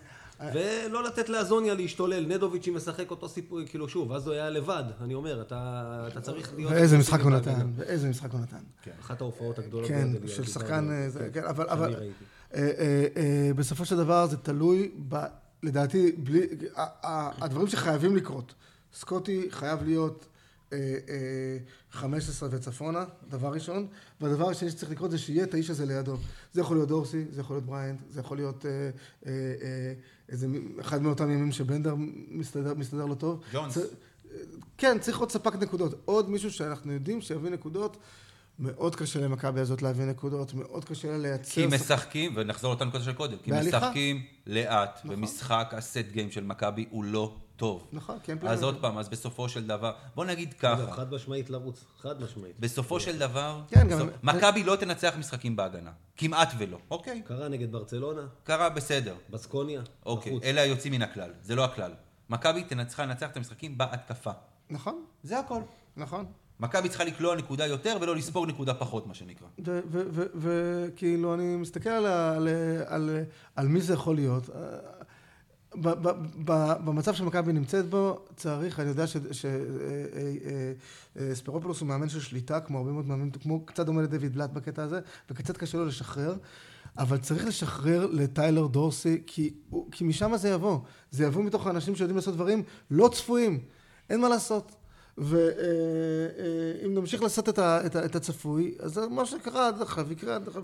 ולא לתת לאזוניה להשתולל, נדוביץ' משחק אותו סיפור, כאילו שוב, אז הוא היה לבד, אני אומר, אתה צריך להיות... ואיזה משחק הוא נתן, ואיזה משחק הוא נתן. כן. אחת ההופעות הגדולות. כן, של שחקן, אה, כן, אבל אה, אה, בסופו של דבר זה תלוי, לדעתי, הדברים שחייבים לקרות. סקוטי חייב להיות 15 וצפונה, דבר ראשון, והדבר השני שצריך לקרות זה שיהיה את האיש הזה לידו. זה יכול להיות דורסי, זה יכול להיות בריינט, זה יכול להיות איזה אחד מאותם ימים שבנדר מסתדר, מסתדר לו טוב. ג'ונס. כן, צריך עוד ספק נקודות. עוד מישהו שאנחנו יודעים שיביא נקודות. מאוד קשה למכבי הזאת להביא נקודות, מאוד קשה לה לייצר... כי משחקים, ונחזור לאותה נקודה של קודם, כי משחקים לאט, נכון. ומשחק הסט גיים של מכבי הוא לא טוב. נכון, כן. אז עוד פעם, אז בסופו של דבר, בוא נגיד ככה. חד משמעית לרוץ, חד משמעית. בסופו של דבר, כן, מכבי לא תנצח משחקים בהגנה. כמעט ולא, אוקיי? קרה נגד ברצלונה. קרה בסדר. בסקוניה, אוקיי, אלה היוצאים מן הכלל, זה לא הכלל. מכבי צריכה לנצח את המשחקים בהתקפה. נכון. זה הכל. נכון. מכבי צריכה לקלוע נקודה יותר ולא לספוג נקודה פחות, מה שנקרא. וכאילו, אני מסתכל על, על, על, על מי זה יכול להיות. במצב שמכבי נמצאת בו, צריך, אני יודע שספירופולוס אה, אה, אה, הוא מאמן של שליטה, כמו הרבה מאוד מאמנים, כמו קצת דומה לדויד בלאט בקטע הזה, וקצת קשה לו לשחרר, אבל צריך לשחרר לטיילר דורסי, כי, כי משם זה יבוא. זה יבוא מתוך האנשים שיודעים לעשות דברים לא צפויים. אין מה לעשות. ואם נמשיך לעשות את הצפוי, אז מה שקרה עד עכשיו יקרה עד עכשיו.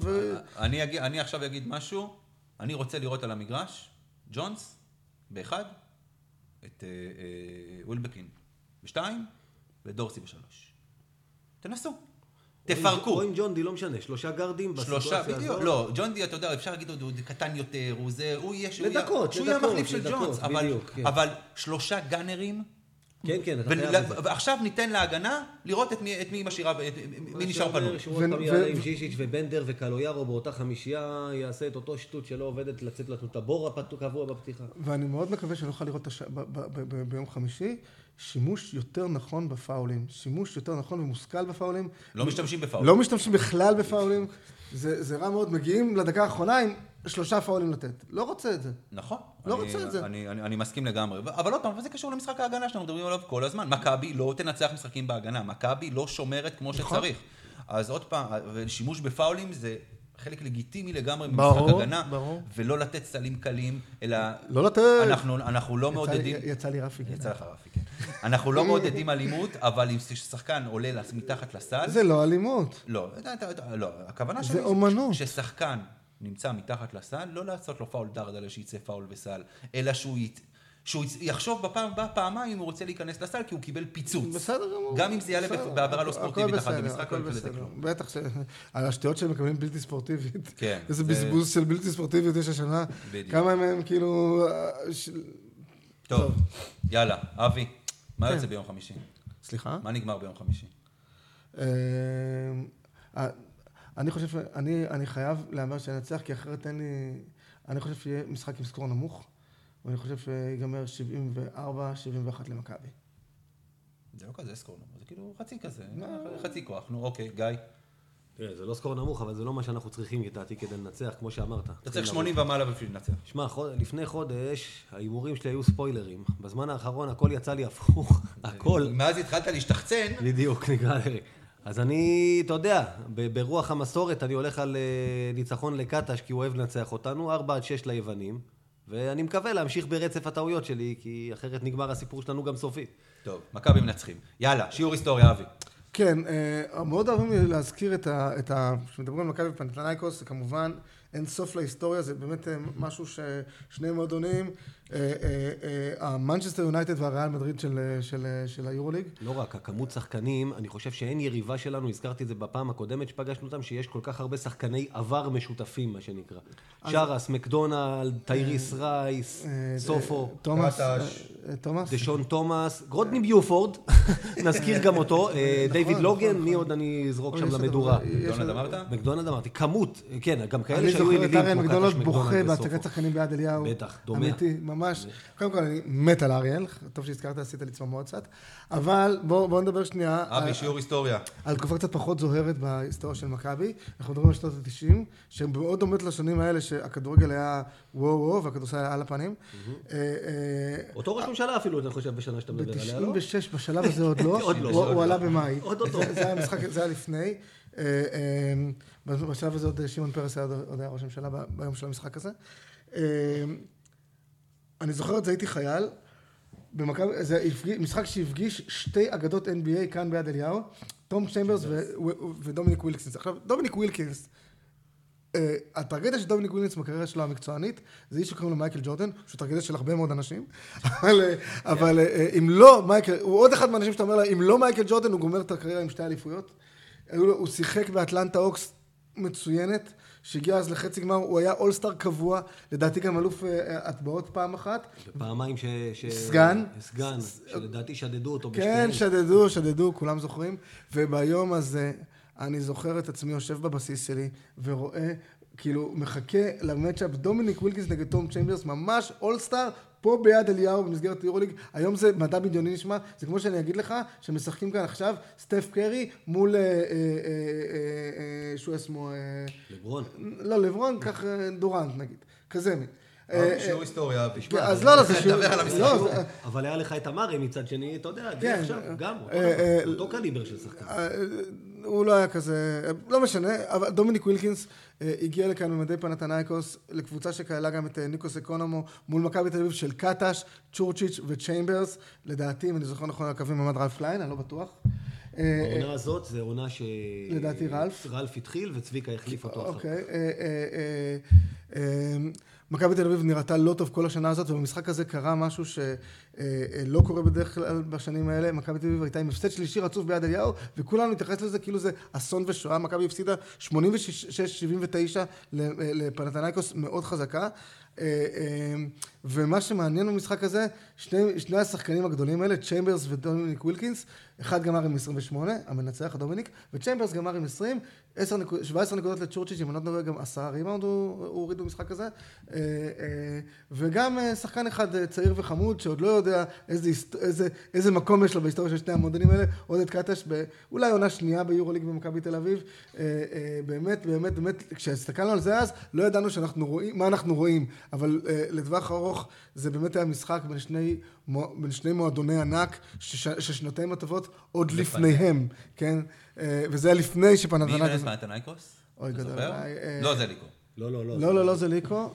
אני עכשיו אגיד משהו, אני רוצה לראות על המגרש, ג'ונס באחד, את ווילבקין בשתיים, ודורסי בשלוש. תנסו. תפרקו. או עם ג'ון די, לא משנה, שלושה גרדים שלושה, בדיוק. לא, ג'ון די, אתה יודע, אפשר להגיד, הוא קטן יותר, הוא זה, הוא יהיה... לדקות, שהוא יהיה המחליף של ג'ונס. כן. אבל שלושה גאנרים... כן, כן, אתה חייב את זה. ועכשיו ניתן להגנה לראות את מי, את מי משאירה, מי נשאר פנוי. מה שאומר שהוא עוד פעם יעלה עם ז'יז'יץ' ובנדר וקלויארו באותה חמישייה, יעשה את אותו שטות שלא עובדת, לצאת לנו את הבור הקבוע בפתיחה. ואני מאוד מקווה שאני אוכל לראות ביום חמישי. שימוש יותר נכון בפאולים, שימוש יותר נכון ומושכל בפאולים. לא משתמשים בפאולים. לא משתמשים בכלל בפאולים. זה, זה רע מאוד, מגיעים לדקה האחרונה עם שלושה פאולים לתת. לא רוצה את זה. נכון. לא אני, רוצה את זה. אני, אני, אני מסכים לגמרי. אבל עוד פעם, זה קשור למשחק ההגנה שאנחנו מדברים עליו כל הזמן. מכבי לא תנצח משחקים בהגנה, מכבי לא שומרת כמו נכון. שצריך. אז עוד פעם, שימוש בפאולים זה חלק לגיטימי לגמרי במשחק הגנה, ברור. ולא לתת סלים קלים, אלא... לא לתת. אנחנו, אנחנו לא יצא מעודדים... לי, יצא לי רפי. כן. יצא לך רפי, כן. אנחנו לא מעודדים אלימות, אבל אם שחקן עולה מתחת לסל... זה לא אלימות. לא, לא, הכוונה שלי... זה אומנות. ששחקן נמצא מתחת לסל, לא לעשות לו פאול דרדלה שיצא פאול וסל, אלא שהוא ית... שהוא יחשוב בפעם הבאה פעמיים אם הוא רוצה להיכנס לסל, כי הוא קיבל פיצוץ. בסדר גמור. גם אם זה יעלה בעבירה לא ספורטיבית אחת במשחק, לא בסדר. כלום. בטח ש... על השטויות שהם מקבלים בלתי ספורטיבית. כן, איזה זה- בזבוז של בלתי ספורטיביות יש השנה. בדיוק. כמה מהם כאילו... אה, טוב, יאללה, אבי, מה כן. יוצא ביום חמישי? סליחה? מה נגמר ביום חמישי? אה, אה, אני חושב שאני אני חייב להמר שננצח, כי אחרת אין לי... אני חושב שיהיה משחק עם סקור נמוך, ואני חושב שיגמר 74-71 למכבי. זה לא כזה סקור נמוך, זה כאילו חצי כזה, חצי כוח. נו, אוקיי, גיא. תראה, זה לא סקור נמוך, אבל זה לא מה שאנחנו צריכים לדעתי כדי לנצח, כמו שאמרת. אתה צריך 80 ומעלה בשביל לנצח. שמע, חוד- לפני חודש ההימורים שלי היו ספוילרים. בזמן האחרון הכל יצא לי הפוך. הכל. מאז התחלת להשתחצן, בדיוק, נקרא לזה. אז אני, אתה יודע, ברוח המסורת אני הולך על אה, ניצחון לקטש, כי הוא אוהב לנצח אותנו, 4 עד 6 ליוונים, ואני מקווה להמשיך ברצף הטעויות שלי, כי אחרת נגמר הסיפור שלנו גם סופית. טוב, מכבי מנצחים. יאללה, שיעור היסטוריה, אבי. כן, אה, מאוד אוהבים לי להזכיר את ה... את ה- כשמדברים על מכבי פנתנייקוס, זה כמובן אין סוף להיסטוריה, זה באמת אה, משהו ששני מועדונים, המנצ'סטר יונייטד והריאל מדריד של, אה, של, אה, של היורוליג. לא רק, הכמות שחקנים, אני חושב שאין יריבה שלנו, הזכרתי את זה בפעם הקודמת שפגשנו אותם, שיש כל כך הרבה שחקני עבר משותפים, מה שנקרא. שרס, מקדונלד, טייריס רייס, אה, סופו. אה, תומאס. אה, אה, תומאס, דשון תומאס, גרודני ביופורד, נזכיר גם אותו, אה, דיוויד נכון, לוגן, נכון. מי עוד אני אזרוק שם למדורה? הרבה, יש דונלד עוד- אמרת? מקדונלד אמרתי, כמות, כן, גם כאלה אני שהיו זוכר את ילידים אריאל כמו מקדונלד קטש, בוכה מקדונלד בהצגת וסופו. שחקנים ביד אליהו. בטח, דומע. ממש. קודם כל, אני מת על אריאל, טוב שהזכרת, עשית לי צמרמורת קצת. אבל בואו בוא נדבר שנייה. אבי, על- שיעור היסטוריה. על תקופה קצת פחות זוהרת בהיסטוריה של מכבי. אנחנו מדברים על שנות ה-90, שהן מאוד דומות לשנים האלה שהכדורגל היה וואו וואו והכדורסל היה על הפנים. אה, אה, אותו ראש ממשלה אפילו, אני חושב, בשנה שאתה מדבר עליה, לא? ב-96, בשלב הזה עוד לא, עוד לא, הוא- לא. עלה במאי. עוד אותו. זה- היה לפני. אה, אה, בשלב הזה עוד שמעון פרס היה ראש הממשלה ביום של המשחק הזה. אני זוכר את זה, הייתי חייל. במכבי, זה הפגיש- משחק שהפגיש שתי אגדות NBA כאן ביד אליהו, תום צ'יימברס ו- ו- ודומיניק ווילקינס. עכשיו, דומיניק ווילקינס, אה, הטרגדיה של דומיניק ווילקינס בקריירה שלו המקצוענית, זה איש שקוראים לו מייקל ג'ורדן, שהוא טרגדיה של הרבה מאוד אנשים, אבל, אה, אבל אה, אם לא מייקל, הוא עוד אחד מהאנשים שאתה אומר לה, אם לא מייקל ג'ורדן, הוא גומר את הקריירה עם שתי אליפויות. הוא שיחק באטלנטה הוקס מצוינת, שהגיע אז לחצי גמר, הוא היה אולסטאר קבוע, לדעתי גם אלוף אה, ההטבעות פעם אחת. פעמיים ש... ש- סגן. סגן, שלדעתי שדדו אותו כן, בשתיהן. שדדו, שדדו, כולם זוכרים. וביום הזה, אני זוכר את עצמי יושב בבסיס שלי, ורואה, כאילו, מחכה למצ'אפ דומיניק ווילקינס נגד תום צ'יימברס, ממש אולסטאר, פה ביד אליהו במסגרת יורוליג. היום זה מדע בדיוני נשמע, זה כמו שאני אגיד לך, שמשחקים כאן עכשיו סטף קרי מול, אה, אה, אה, אה, שהוא עצמו, אה, לברון. לא, לברון, כך אה, דורנט נגיד, כזה מין. שיעור היסטוריה, אבי. כן, אז לא, לא, זה שיעור... נדבר על המשחק. לא, אבל היה לך את המארי מצד שני, אתה יודע, די כן, עכשיו, גם, אותו קליבר של שחקן. אה, הוא לא היה כזה, לא משנה, אבל דומיניק ווילקינס אה, הגיע לכאן במדי פנתנייקוס, לקבוצה שכללה גם את אה, ניקוס אקונומו, מול מכבי תל אביב של קטש, צ'ורצ'יץ' וצ'יימברס, לדעתי, אם אני זוכר נכון, הקווים עמד רלף קליין, אני לא בטוח. אה, אה, העונה הזאת זה עונה ש... לדעתי רלף. רלף התחיל וצביקה החליף אותו אחר כך. אוקיי. אה, אה, אה, אה, מכבי תל אביב נראתה לא טוב כל השנה הזאת, ובמשחק הזה קרה משהו שלא קורה בדרך כלל בשנים האלה. מכבי תל אביב הייתה עם הפסד שלישי רצוף ביד אליהו, וכולנו נתייחס לזה כאילו זה אסון ושואה. מכבי הפסידה 86-79 לפנתנייקוס מאוד חזקה. ומה שמעניין במשחק הזה, שני, שני השחקנים הגדולים האלה, צ'יימברס ודומיניק ווילקינס, אחד גמר עם 28, המנצח הדומיניק, וצ'יימברס גמר עם 20, 10 נקוד, 17 נקודות לצ'ורצ'יץ', אם אני לא טועה, גם 10 ריבאונד הוא הוריד במשחק הזה, אה, אה, וגם אה, שחקן אחד צעיר וחמוד, שעוד לא יודע איזה, איזה, איזה מקום יש לו בהיסטוריה של שני המועדונים האלה, עודד קטש, אולי עונה שנייה ביורוליג במכבי תל אביב, באמת, באמת, באמת, כשהסתכלנו על זה אז, לא ידענו שאנחנו רואים, מה אנחנו רואים, אבל לטווח ארוך זה באמת היה משחק בין שני, בין שני מועדוני ענק, שש, ששנותיהם הטובות עוד לפניהם, כן? אה, וזה היה לפני מי שפנתנאיקוס... מנהל את פנתנייקוס? אוי, גדול אה, לא, זה ליקו. לא, לא, לא. לא, לא, לא, זה ליקו.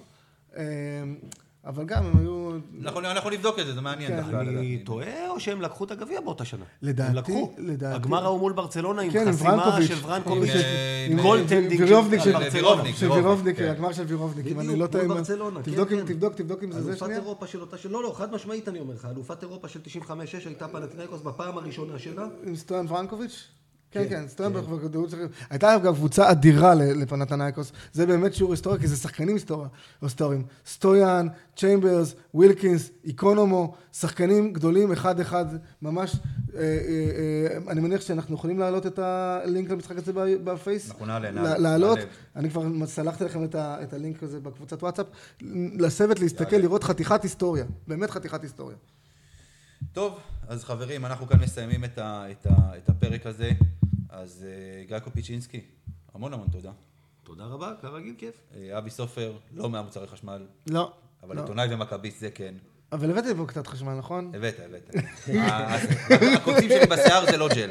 אבל גם הם היו... אנחנו אנחנו נבדוק את זה, זה מעניין. כן, אני. טועה, או שהם לקחו את הגביע באותה שנה? לדעתי-. לדעתי- הגמר ההוא מול ברצלונה עם כן, חסימה. של ורנקוביץ', עם, עם אה, גולטנדינג וירובניק של- וירובניק, של וירובניק, כן. הגמר של וירובניק, אם אני בדיוק, לא טועה. מול אם- ברצלונה, כן, תבדוק אם- כן. תבדוק, תבדוק אם זה זה אלופת שנייה. אירופה של אותה של... לא, לא, חד משמעית אני אומר לך, אלופת אירופה של 95-6 הייתה פנטינאיקוס בפעם הראשונה שלה. עם סטויאן ורנקוביץ'? כן, כן, סטויאן ורנקוביץ'. הייתה גם קבוצה אדירה ל- לפנתנייקוס. זה באמת שיעור היסטוריה, כי זה שחקנים היסטוריים. סטויאן, צ'יימברס, ווילקינס, איקונומו, שחקנים גדולים אחד-אחד, ממש. אה, אה, אה, אני מניח שאנחנו יכולים להעלות את הלינק למשחק הזה בפייס. אנחנו נעלה, נעלה, להעלות. אני כבר שלחתי לכם את הלינק הזה בקבוצת וואטסאפ. לשבת, להסתכל. לראות חתיכת היסטוריה. באמת חתיכת היסטוריה. טוב, אז חברים, אנחנו כאן מסיימים את, ה, את, ה, את הפרק הזה. אז אה, גיא קופיצ'ינסקי, המון המון תודה. תודה רבה, כרגיל כיף. אה, אבי סופר, לא מהמוצרי חשמל, לא. אבל לא. עיתונאי ומכביסט זה כן. אבל הבאתי לפה קצת חשמל, נכון? הבאת, הבאת. ה- ה- הקוצים שלי בשיער זה לא ג'ל,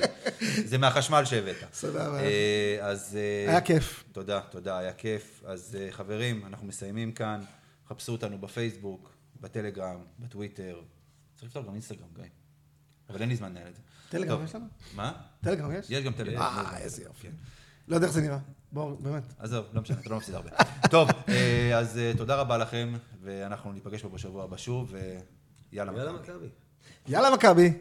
זה מהחשמל שהבאת. סבבה. אה, אז... אה, היה כיף. תודה, תודה, היה כיף. אז אה, חברים, אנחנו מסיימים כאן. חפשו אותנו בפייסבוק, בטלגרם, בטוויטר. צריך לפתור גם אינסטגרם, גיא. אבל אין לי זמן לנהל את זה. טלגרם. יש לנו? מה? טלגרם יש? יש גם טלגרם. אה, איזה יופי. לא יודע איך זה נראה. בואו, באמת. עזוב, לא משנה, אתה לא מפסיד הרבה. טוב, אה, אז אה, תודה רבה לכם, ואנחנו ניפגש פה בשבוע הבא שוב, ויאללה. יאללה מכבי. מכבי. יאללה, מכבי.